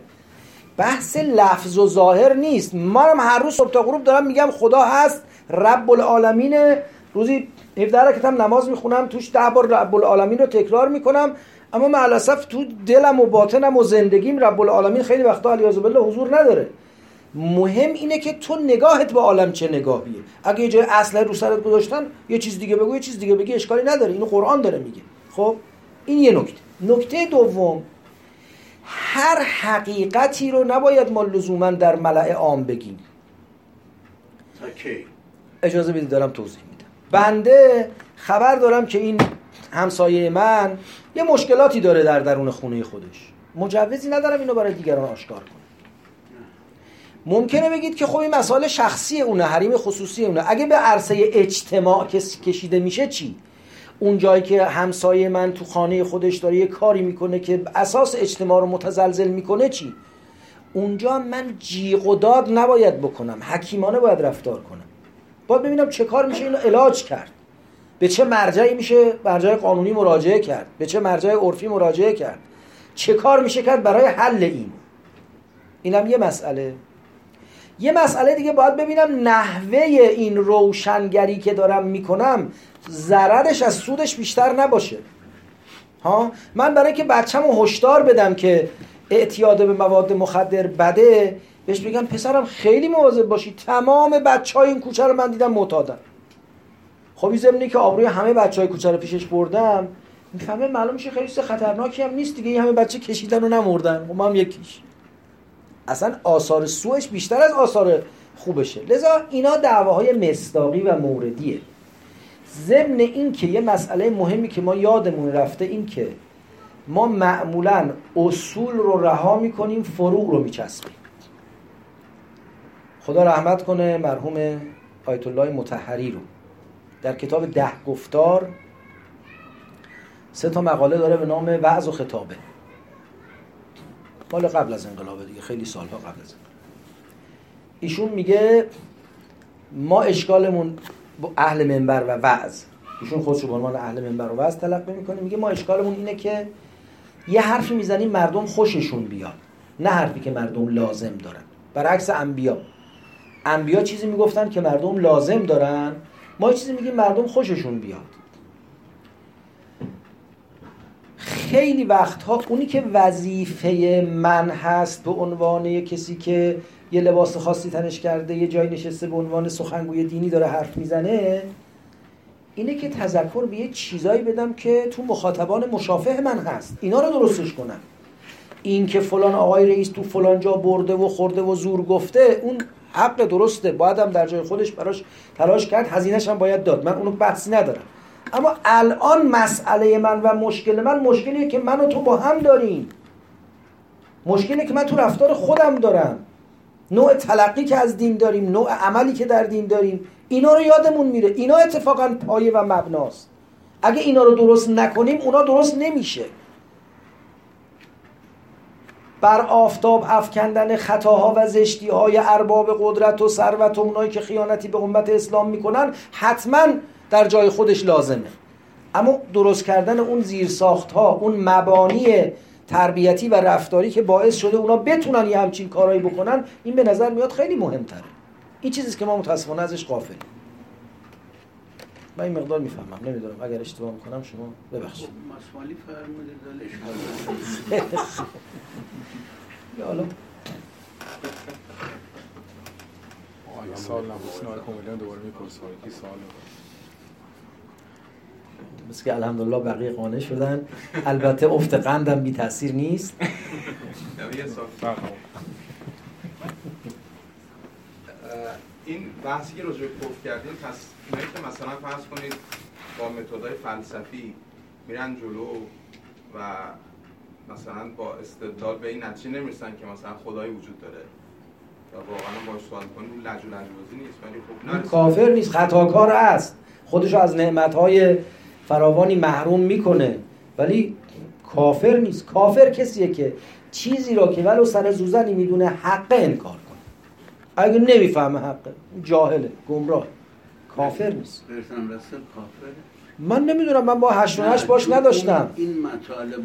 بحث لفظ و ظاهر نیست. منم هر روز صبح تا غروب دارم میگم خدا هست رب العالمین روزی 17 رکعت هم نماز می‌خونم توش ده بار رب العالمین رو تکرار می‌کنم. اما معلصف تو دلم و باطنم و زندگیم رب العالمین خیلی وقتا علیاذ بالله حضور نداره. مهم اینه که تو نگاهت به عالم چه نگاهیه. اگه یه جای اصله رو سرت گذاشتن یه چیز دیگه بگو یه چیز دیگه بگی اشکالی نداره. اینو قرآن داره میگه. خب؟ این یه نکته. نکته دوم هر حقیقتی رو نباید ما لزوما در ملع عام بگیم. اجازه بدید دارم توضیح میدم. بنده خبر دارم که این همسایه من یه مشکلاتی داره در درون خونه خودش. مجوزی ندارم اینو برای دیگران آشکار کنم. ممکنه بگید که خب این مسائل شخصی اونه حریم خصوصی اونه. اگه به عرصه اجتماع کشیده میشه چی؟ اون جایی که همسایه من تو خانه خودش داره یه کاری می‌کنه که اساس اجتماع رو متزلزل می‌کنه چی؟ اونجا من جیغ و داد نباید بکنم حکیمانه باید رفتار کنم. باید ببینم چه کار میشه اینو علاج کرد. به چه مرجعی میشه مرجع قانونی مراجعه کرد؟ به چه مرجع عرفی مراجعه کرد؟ چه کار میشه کرد برای حل این؟ اینم یه مسئله. یه مسئله دیگه باید ببینم نحوه این روشنگری که دارم می‌کنم ضررش از سودش بیشتر نباشه. ها؟ من برای که بچه‌مو هشدار بدم که اعتیاد به مواد مخدر بده بهش بگم پسرم خیلی مواظب باشی. تمام بچه های این کوچه رو من دیدم معتادن. خب این زمینی که آبروی همه بچه های کوچه رو پیشش بردم می‌فهمه معلوم میشه خیلی خطرناکی هم نیست دیگه. این همه بچه کشیدن و نمردن. خب هم یکیش. اصلا آثار سوش بیشتر از آثار خوبشه. لذا اینا دعواهای مصداقی و موردیه. ضمن این که یه مسئله مهمی که ما یادمون رفته این که ما معمولا اصول رو رها می‌کنیم فروع رو میچسبیم. خدا رحمت کنه مرحوم آیت الله متحری رو. در کتاب ده گفتار سه تا مقاله داره به نام وعظ و خطابه. مال قبل از انقلاب دیگه خیلی سالها قبل از انقلاب ایشون میگه ما اشکالمون اهل منبر و وعظ ایشون خودش به عنوان اهل منبر و وعظ تلقی می‌کنه میگه ما اشکالمون اینه که یه حرفی می‌زنیم مردم خوششون بیاد نه حرفی که مردم لازم دارن. برعکس انبیا. انبیا چیزی می‌گفتن که مردم لازم دارن ما چیزی میگیم مردم خوششون بیاد. خیلی وقتها اونی که وظیفه من هست به عنوان کسی که یه لباس خاصی تنش کرده یه جای نشسته به عنوان سخنگوی دینی داره حرف می‌زنه اینه که تذکر به یه چیزایی بدم که تو مخاطبان مشافه من هست. اینا رو درستش کنم. این که فلان آقای رئیس تو فلان جا برده و خورده و زور گفته اون حق درسته باید هم در جای خودش براش تلاش کرد هزینهش هم باید داد. من اونو بحثی ندارم. اما الان مسئله من و مشکل من مشکلیه که من و تو با هم داریم. مشکلی که من تو رفتار خودم دارم. نوع تلقی که از دین داریم نوع عملی که در دین داریم اینا رو یادمون میره. اینا اتفاقا پایه و مبناست. اگه اینا رو درست نکنیم اونا درست نمیشه. بر آفتاب افکندن خطاها و زشتی های ارباب قدرت و ثروت و اونایی که خیانتی به امت اسلام می‌کنن حتما در جای خودش لازمه. اما درست کردن اون زیرساخت ها اون مبانی تربیتی و رفتاری که باعث شده اونا بتونن یه همچین کارایی بکنن این به نظر میاد خیلی مهمتره. این چیزیست که ما متاسفانه ازش قافلیم من این مقدار می‌فهمم نمی‌دونم. اگر اشتباه می‌کنم شما ببخشید. مسئولی فرمودید [laughs] حالا. سال نبود. کمیلیان دوباره می‌پرسه کی سال مثل که الحمدلله بقیه قانع شدن. البته افت قندم بی تاثیر نیست. این بحثی که راجع به کردیم پس اینایی که مثلا فرض کنید با متدای فلسفی میرن جلو و مثلا با استدلال به این نتیجه نمی‌رسن که مثلا خدایی وجود داره و واقعا باش سوال کنیم لج و نیست ولی خب کافر نیست خطاکار است. خودشو از نعمتهای فراوانی محروم می‌کنه. ولی کافر نیست. کافر کسیه که چیزی را که ولو سر زوزنی می‌دونه حق انکار کنه. اگه نمی‌فهمه حقه جاهله گمراه. کافر نیست. من نمی‌دونم من با هشت و باش نداشتم. این مطالب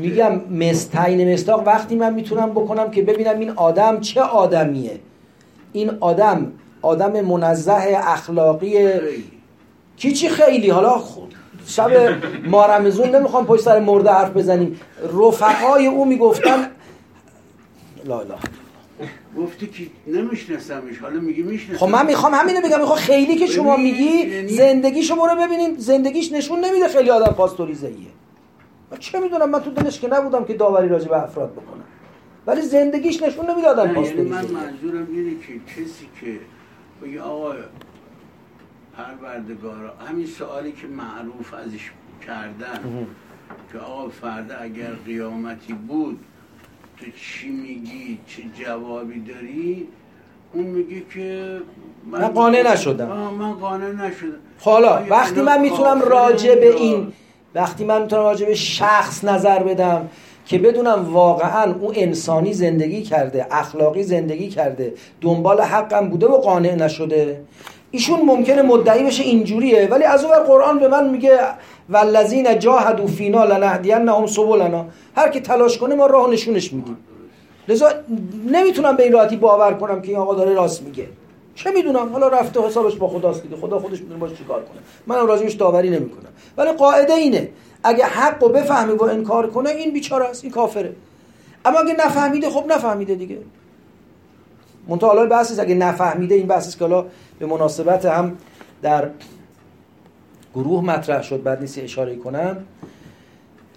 میگم مستعین مستاق وقتی من می‌تونم بکنم که ببینم این آدم چه آدمیه. این آدم آدم منزه اخلاقی کی چی خیلی؟ حالا شب مارمزون نمی‌خوام پشت سر مرده حرف بزنیم. رفقای او می‌گفتن لا لا گفتی که نمیشناسمش حالا میگی می‌شناسم. خب من می‌خوام همینو بگم. می‌خوام خیلی که شما میگی یعنی- زندگی شما رو ببینید زندگیش نشون نمیده خیلی آدم پاستوریزه ایه چه می‌دونم؟ من تو دلش که نبودم که داوری راجع به افراد بکنم. ولی زندگیش نشون نمیده آدم یعنی من منظورم اینه که کسی که بگی آقا پروردگارا همین سوالی که معروف ازش کردن که آقا فردا اگر قیامتی بود تو چی میگی چه جوابی داری؟ اون میگه که من قانع نشدم. من قانع نشدم. حالا وقتی من می‌تونم راجع به این وقتی من می‌تونم راجع به شخص نظر بدم که بدونم واقعا او انسانی زندگی کرده اخلاقی زندگی کرده دنبال حقم بوده و قانع نشده. ایشون ممکنه مدعی بشه اینجوریه ولی از اون قرآن به من میگه والذین جاهدوا فینا لنهدینهم سبلنا. هر کی تلاش کنه ما راه نشونش میدیم. لذا نمی‌تونم به این راحتی باور کنم که این آقا داره راست میگه. چه می‌دونم؟ حالا رفته حسابش با خداست دیگه. خدا خودش می‌دونه باش چیکار کنه. منم راجبش داوری نمی‌کنم. ولی قاعده اینه. اگه حق و بفهمه و انکار کنه این بیچاره است. این کافره. اما اگه نفهمیده خب نفهمیده دیگه. منتها حالا بحث اگه نفهمیده این بحث که حالا به مناسبت هم در گروه مطرح شد بعد نیستی اشاره کنم.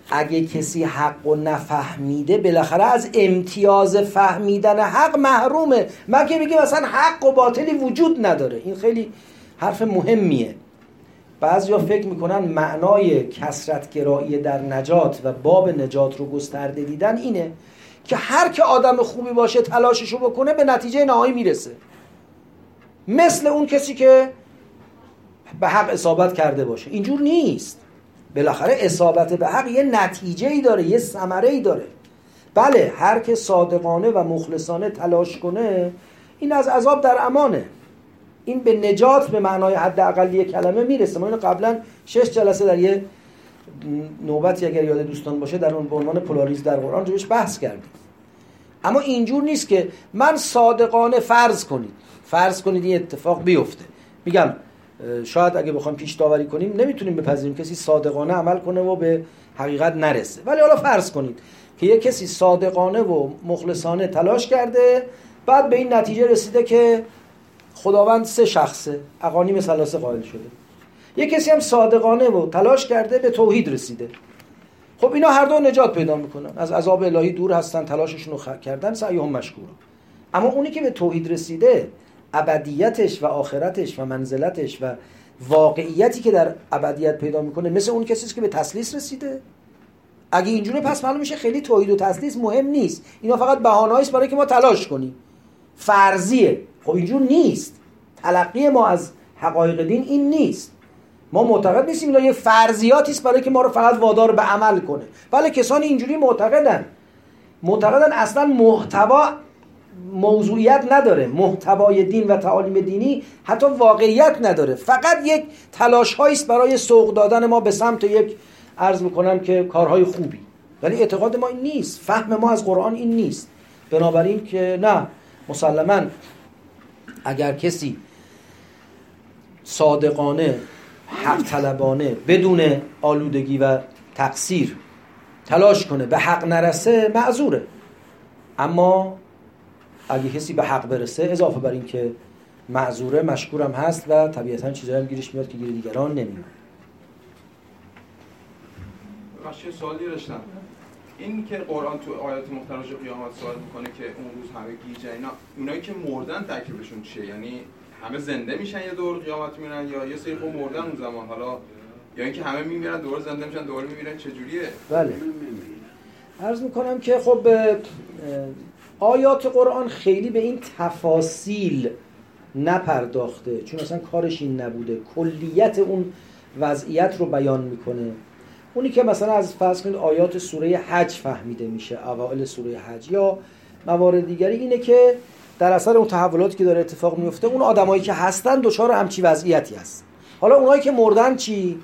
اگه کسی حق و نفهمیده بالاخره از امتیاز فهمیدن حق محرومه. من که میگم مثلا حق و باطلی وجود نداره. این خیلی حرف مهمیه. بعضیا فکر می‌کنن معنای کسرت گرایی در نجات و باب نجات رو گسترده دیدن اینه که هر که آدم خوبی باشه تلاششو بکنه به نتیجه نهایی می‌رسه. مثل اون کسی که به حق اصابت کرده باشه. اینجور نیست. بالاخره اصابت به حق یه نتیجه ای داره یه ثمره ای داره. بله هر که صادقانه و مخلصانه تلاش کنه این از عذاب در امانه. این به نجات به معنای حد اقلی کلمه می‌رسه. ما اینو قبلا شش جلسه در یه نوبتی اگر یاد دوستان باشه در اون به عنوان پولاریز در قرآن روش بحث کردیم. اما اینجور نیست که من صادقانه فرض کنید. فرض کنید این اتفاق بیفته. میگم شاید اگه بخوام پیش داوری کنیم نمی‌تونیم بپذیریم کسی صادقانه عمل کنه و به حقیقت نرسه. ولی حالا فرض کنید که یه کسی صادقانه و مخلصانه تلاش کرده بعد به این نتیجه رسیده که خداوند سه شخصه اقانیم ثلاثه قائل شده. یه کسی هم صادقانه و تلاش کرده به توحید رسیده. خب اینا هر دو نجات پیدا می‌کنن. از عذاب الهی دور هستن تلاششون رو. کردن سعیهم مشکور اما اونی که به توحید رسیده ابدیتش و آخرتش و منزلتش و واقعیتی که در ابدیت پیدا می‌کنه مثل اون کسی که به تسلیس رسیده. اگه اینجوری پس معلوم میشه خیلی توحید و تسلیس مهم نیست. اینا فقط بهانه‌ای برای که ما تلاش کنیم. فرضیه. خب اینجور نیست. تلقی ما از حقایق دین این نیست. ما معتقد نیستیم اینا یه فرضیاتی است برای که ما رو فقط وادار به عمل کنه. بله کسانی اینجوری معتقدن. معتقدن اصلا محتوا موضوعیت نداره. محتوای دین و تعالیم دینی حتی واقعیت نداره. فقط یک تلاش است برای سوق دادن ما به سمت یک عرض می‌کنم که کارهای خوبی. ولی اعتقاد ما این نیست. فهم ما از قرآن این نیست. بنابراین که نه مسلما اگر کسی صادقانه حق طلبانه بدون آلودگی و تقصیر تلاش کنه به حق نرسه معذوره. اما اگه کسی به حق برسه اضافه بر این که معذوره مشکورم هست و طبیعتا چیزایی هم گیرش میاد که گیر دیگران نمیاد. یه سوالی داشتم. این که قرآن تو آیات مختلف قیامت صحبت می‌کنه که اون روز همه گیج اینا اونایی که مردن ترکیبشون چیه؟ یعنی همه زنده میشن یه دور قیامت میرن یا یه سری خب مردن اون زمان؟ حالا یا اینکه همه میمیرن دور زنده میشن دور میمیرن چجوریه؟ بله. عرض می‌کنم که خب آیات قرآن خیلی به این تفاصیل نپرداخته چون اصلا کارش این نبوده. کلیت اون وضعیت رو بیان می‌کنه. اونی که مثلا از فرض کنید آیات سوره حج فهمیده میشه اوائل سوره حج یا موارد دیگری اینه که در اثر اون تحولاتی که داره اتفاق میفته اون آدمایی که هستن دچار همچی وضعیتی هست. حالا اونایی که مردن چی؟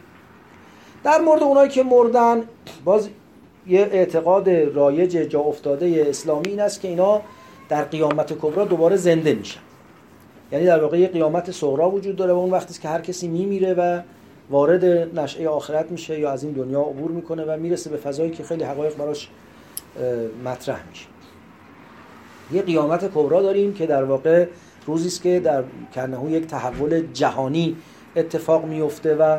در مورد اونایی که مردن باز یه اعتقاد رایج جا افتاده اسلامی این است که اینا در قیامت کبرا دوباره زنده میشن. یعنی در واقع یه قیامت صغرا وجود داره و اون وقتی که هر کسی میمیره و وارد نشعه آخرت میشه یا از این دنیا عبور می‌کنه و می‌رسه به فضایی که خیلی حقایق براش مطرح میشه. یه قیامت کبرا داریم که در واقع روزی است که در کنهو یک تحول جهانی اتفاق میفته و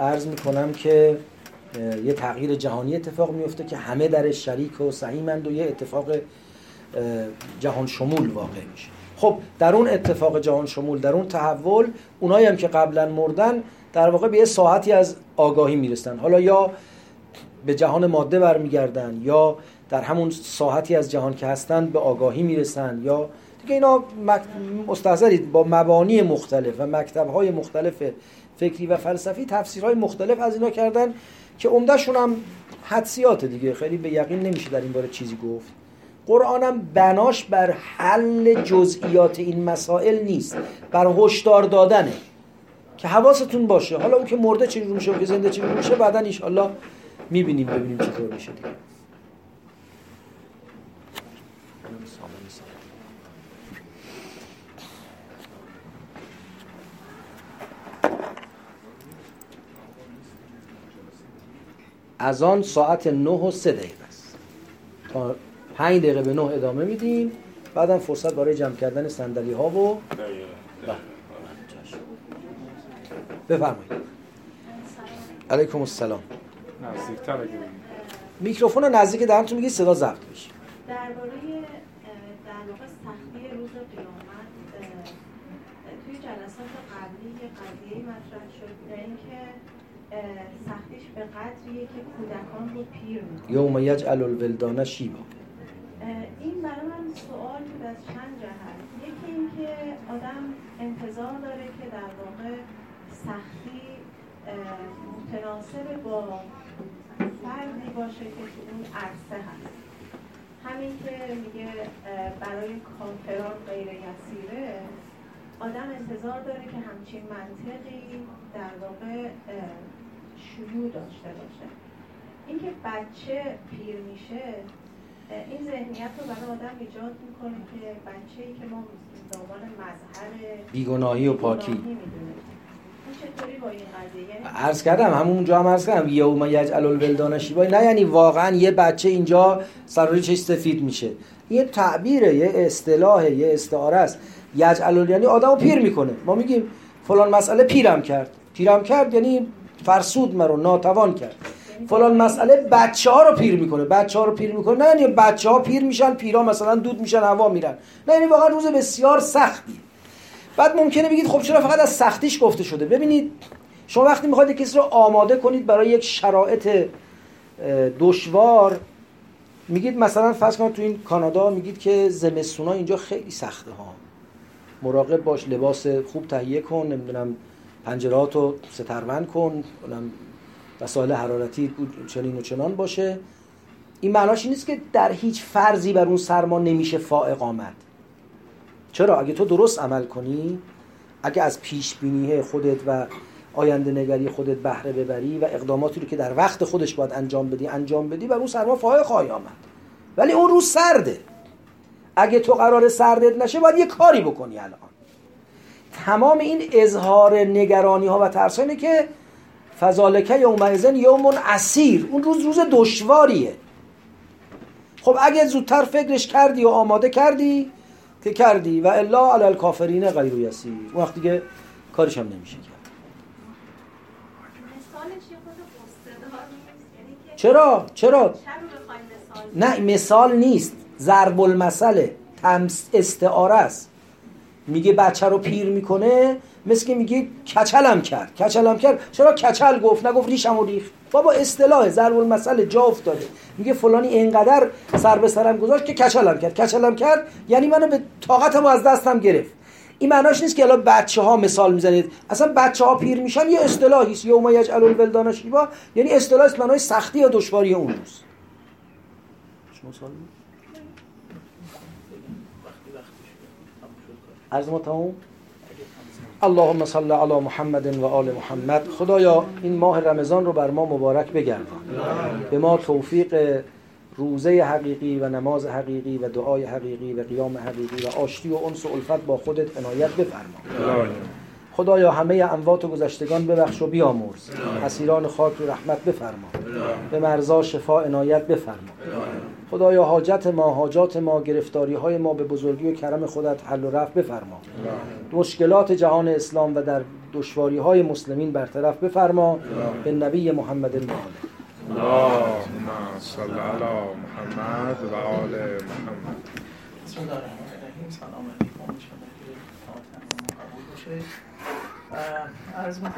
عرض می‌کنم که یه تغییر جهانی اتفاق میفته که همه در شریک و سهیمند و یه اتفاق جهان شمول واقع میشه. خب در اون اتفاق جهان شمول در اون تحول اونایی هم که قبلا مردن در واقع به یه ساعتی از آگاهی می‌رسن. حالا یا به جهان ماده برمیگردن یا در همون ساعتی از جهان که هستن به آگاهی می‌رسن یا دیگه اینا مستحضرید با مبانی مختلف و مکتبهای مختلف فکری و فلسفی تفسیرهای مختلف از اینا کردن که عمدهشون هم حدسیات دیگه. خیلی به یقین نمیشه در این باره چیزی گفت. قرآنم بناش بر حل جزئیات این مسائل نیست. بر هشدار دادنه. که حواستون باشه. حالا اون که مرده چی میشه و که زنده چی میشه بعدا ان می‌بینیم ببینیم چطور میشه دیگه. از آن ساعت نه و سه دقیقه است. تا پنج دقیقه به نه ادامه میدیم. بعدم فرصت برای جمع کردن صندلی ها و بله. بفرمایید. علیکم السلام. نزدیکتر اگه میکروفون رو نزدیک دهنتون میگی صدا ضبط میشه. درباره در واقع سختی روز قیامت توی جلسات قبلی یه قضیه مطرح شد اینکه سختیش به قدریه که کودکان رو پیر می‌کنه. یوم یجعل الولدان شیبا. این برای من سوال بود از چند جهت. یکی اینکه آدم انتظار داره که در واقع سختی متناسب با فردی باشه که تو اون عرصه هست. همین که میگه برای کافران غیر یسیره آدم انتظار داره که همچین منطقی در واقع شیوع داشته باشه. اینکه بچه پیر میشه این ذهنیت رو برای آدم ایجاد می‌کنه که بچه ای که ما دامان مظهر بیگناهی و پاکی. یعنی عرض کردم همونجا هم عرض کردم یوم یجعل الولدان شیبا نه یعنی واقعا یه بچه اینجا سر چش سفید میشه. یه تعبیره یه اصطلاحه یه استعاره است. یجعل یعنی آدمو پیر می‌کنه. ما میگیم فلان مسئله پیرم کرد. پیرم کرد یعنی فرسود مرو ناتوان کرد. فلان مسئله بچه ها رو پیر می‌کنه. بچه ها رو پیر می‌کنه. نه یعنی بچه ها پیر میشن پیرا مثلا دود میشن هوا میرن. نه یعنی واقعا روز بسیار سختی بعد ممکنه بگید خب چرا فقط از سختیش گفته شده؟ ببینید شما وقتی می‌خواید کسی رو آماده کنید برای یک شرایط دشوار میگید مثلا فرض کنید تو این کانادا میگید که زمستونا اینجا خیلی سخته ها. مراقب باش لباس خوب تهیه کن نمی‌دونم پنجراتو سترون کن وسایل حرارتی چنین و چنان باشه. این معناش نیست که در هیچ فرضی بر اون سرما نمیشه فائق آمد. چرا؟ اگه تو درست عمل کنی اگه از پیش بینی خودت و آینده نگری خودت بهره ببری و اقداماتی رو که در وقت خودش باید انجام بدی انجام بدی بر اون سرما فائق خواهی آمد. ولی اون روز سرده. اگه تو قرار سردت نشه باید یه کاری بکنی الان. تمام این اظهار نگرانی ها و ترس اینه که فضالکه یومئذن یومون اسیر. اون روز روز دشواریه. خب اگه زودتر فکرش کردی و آماده کردی که کردی. و الا علی الکافرین غیر یسیر. اون وقتی که کارش هم نمیشه کرد. چرا؟ چرا؟ نه مثال نیست. ضرب المثله تمس استعاره است. میگه بچه رو پیر می‌کنه مثل که میگه کچلم کرد. کچلم کرد. چرا کچل گفت؟ نگفت ریشم و ریخ بابا اصطلاح ضرب المثل جا افتاده میگه فلانی اینقدر سر به سرم گذاشت که کچلم کرد. کچلم کرد یعنی منو به طاقتمو از دستم گرفت. این معناش نیست که الان بچه ها مثال می‌زنید. اصلا بچه ها پیر میشن یه اصطلاحی است. یوم یجعل الولدان شیبا یعنی اصطلاح است معنای سختی یا دشواری اون روز. عرض ما تموم اللهم صل علی محمد و آل محمد. خدایا این ماه رمضان رو بر ما مبارک بگردان به ما توفیق روزه حقیقی و نماز حقیقی و دعای حقیقی و قیام حقیقی و آشتی و انس و الفت با خودت عنایت بفرما. خدایا همه اموات و گذشتگان ببخش و بیامرز. اسیران خاک رو رحمت بفرما. به مرزا شفا عنایت بفرما. خدایا حاجت ما حاجات ما گرفتاری های ما به بزرگی و کرم خودت حل و رفع بفرما. مشکلات جهان اسلام و در دشواری های مسلمین برطرف بفرما. به نبی محمد و اللهم صل علی محمد و آل محمد. بسم الله الرحمن الرحیم. سلام علیکم. الله عرض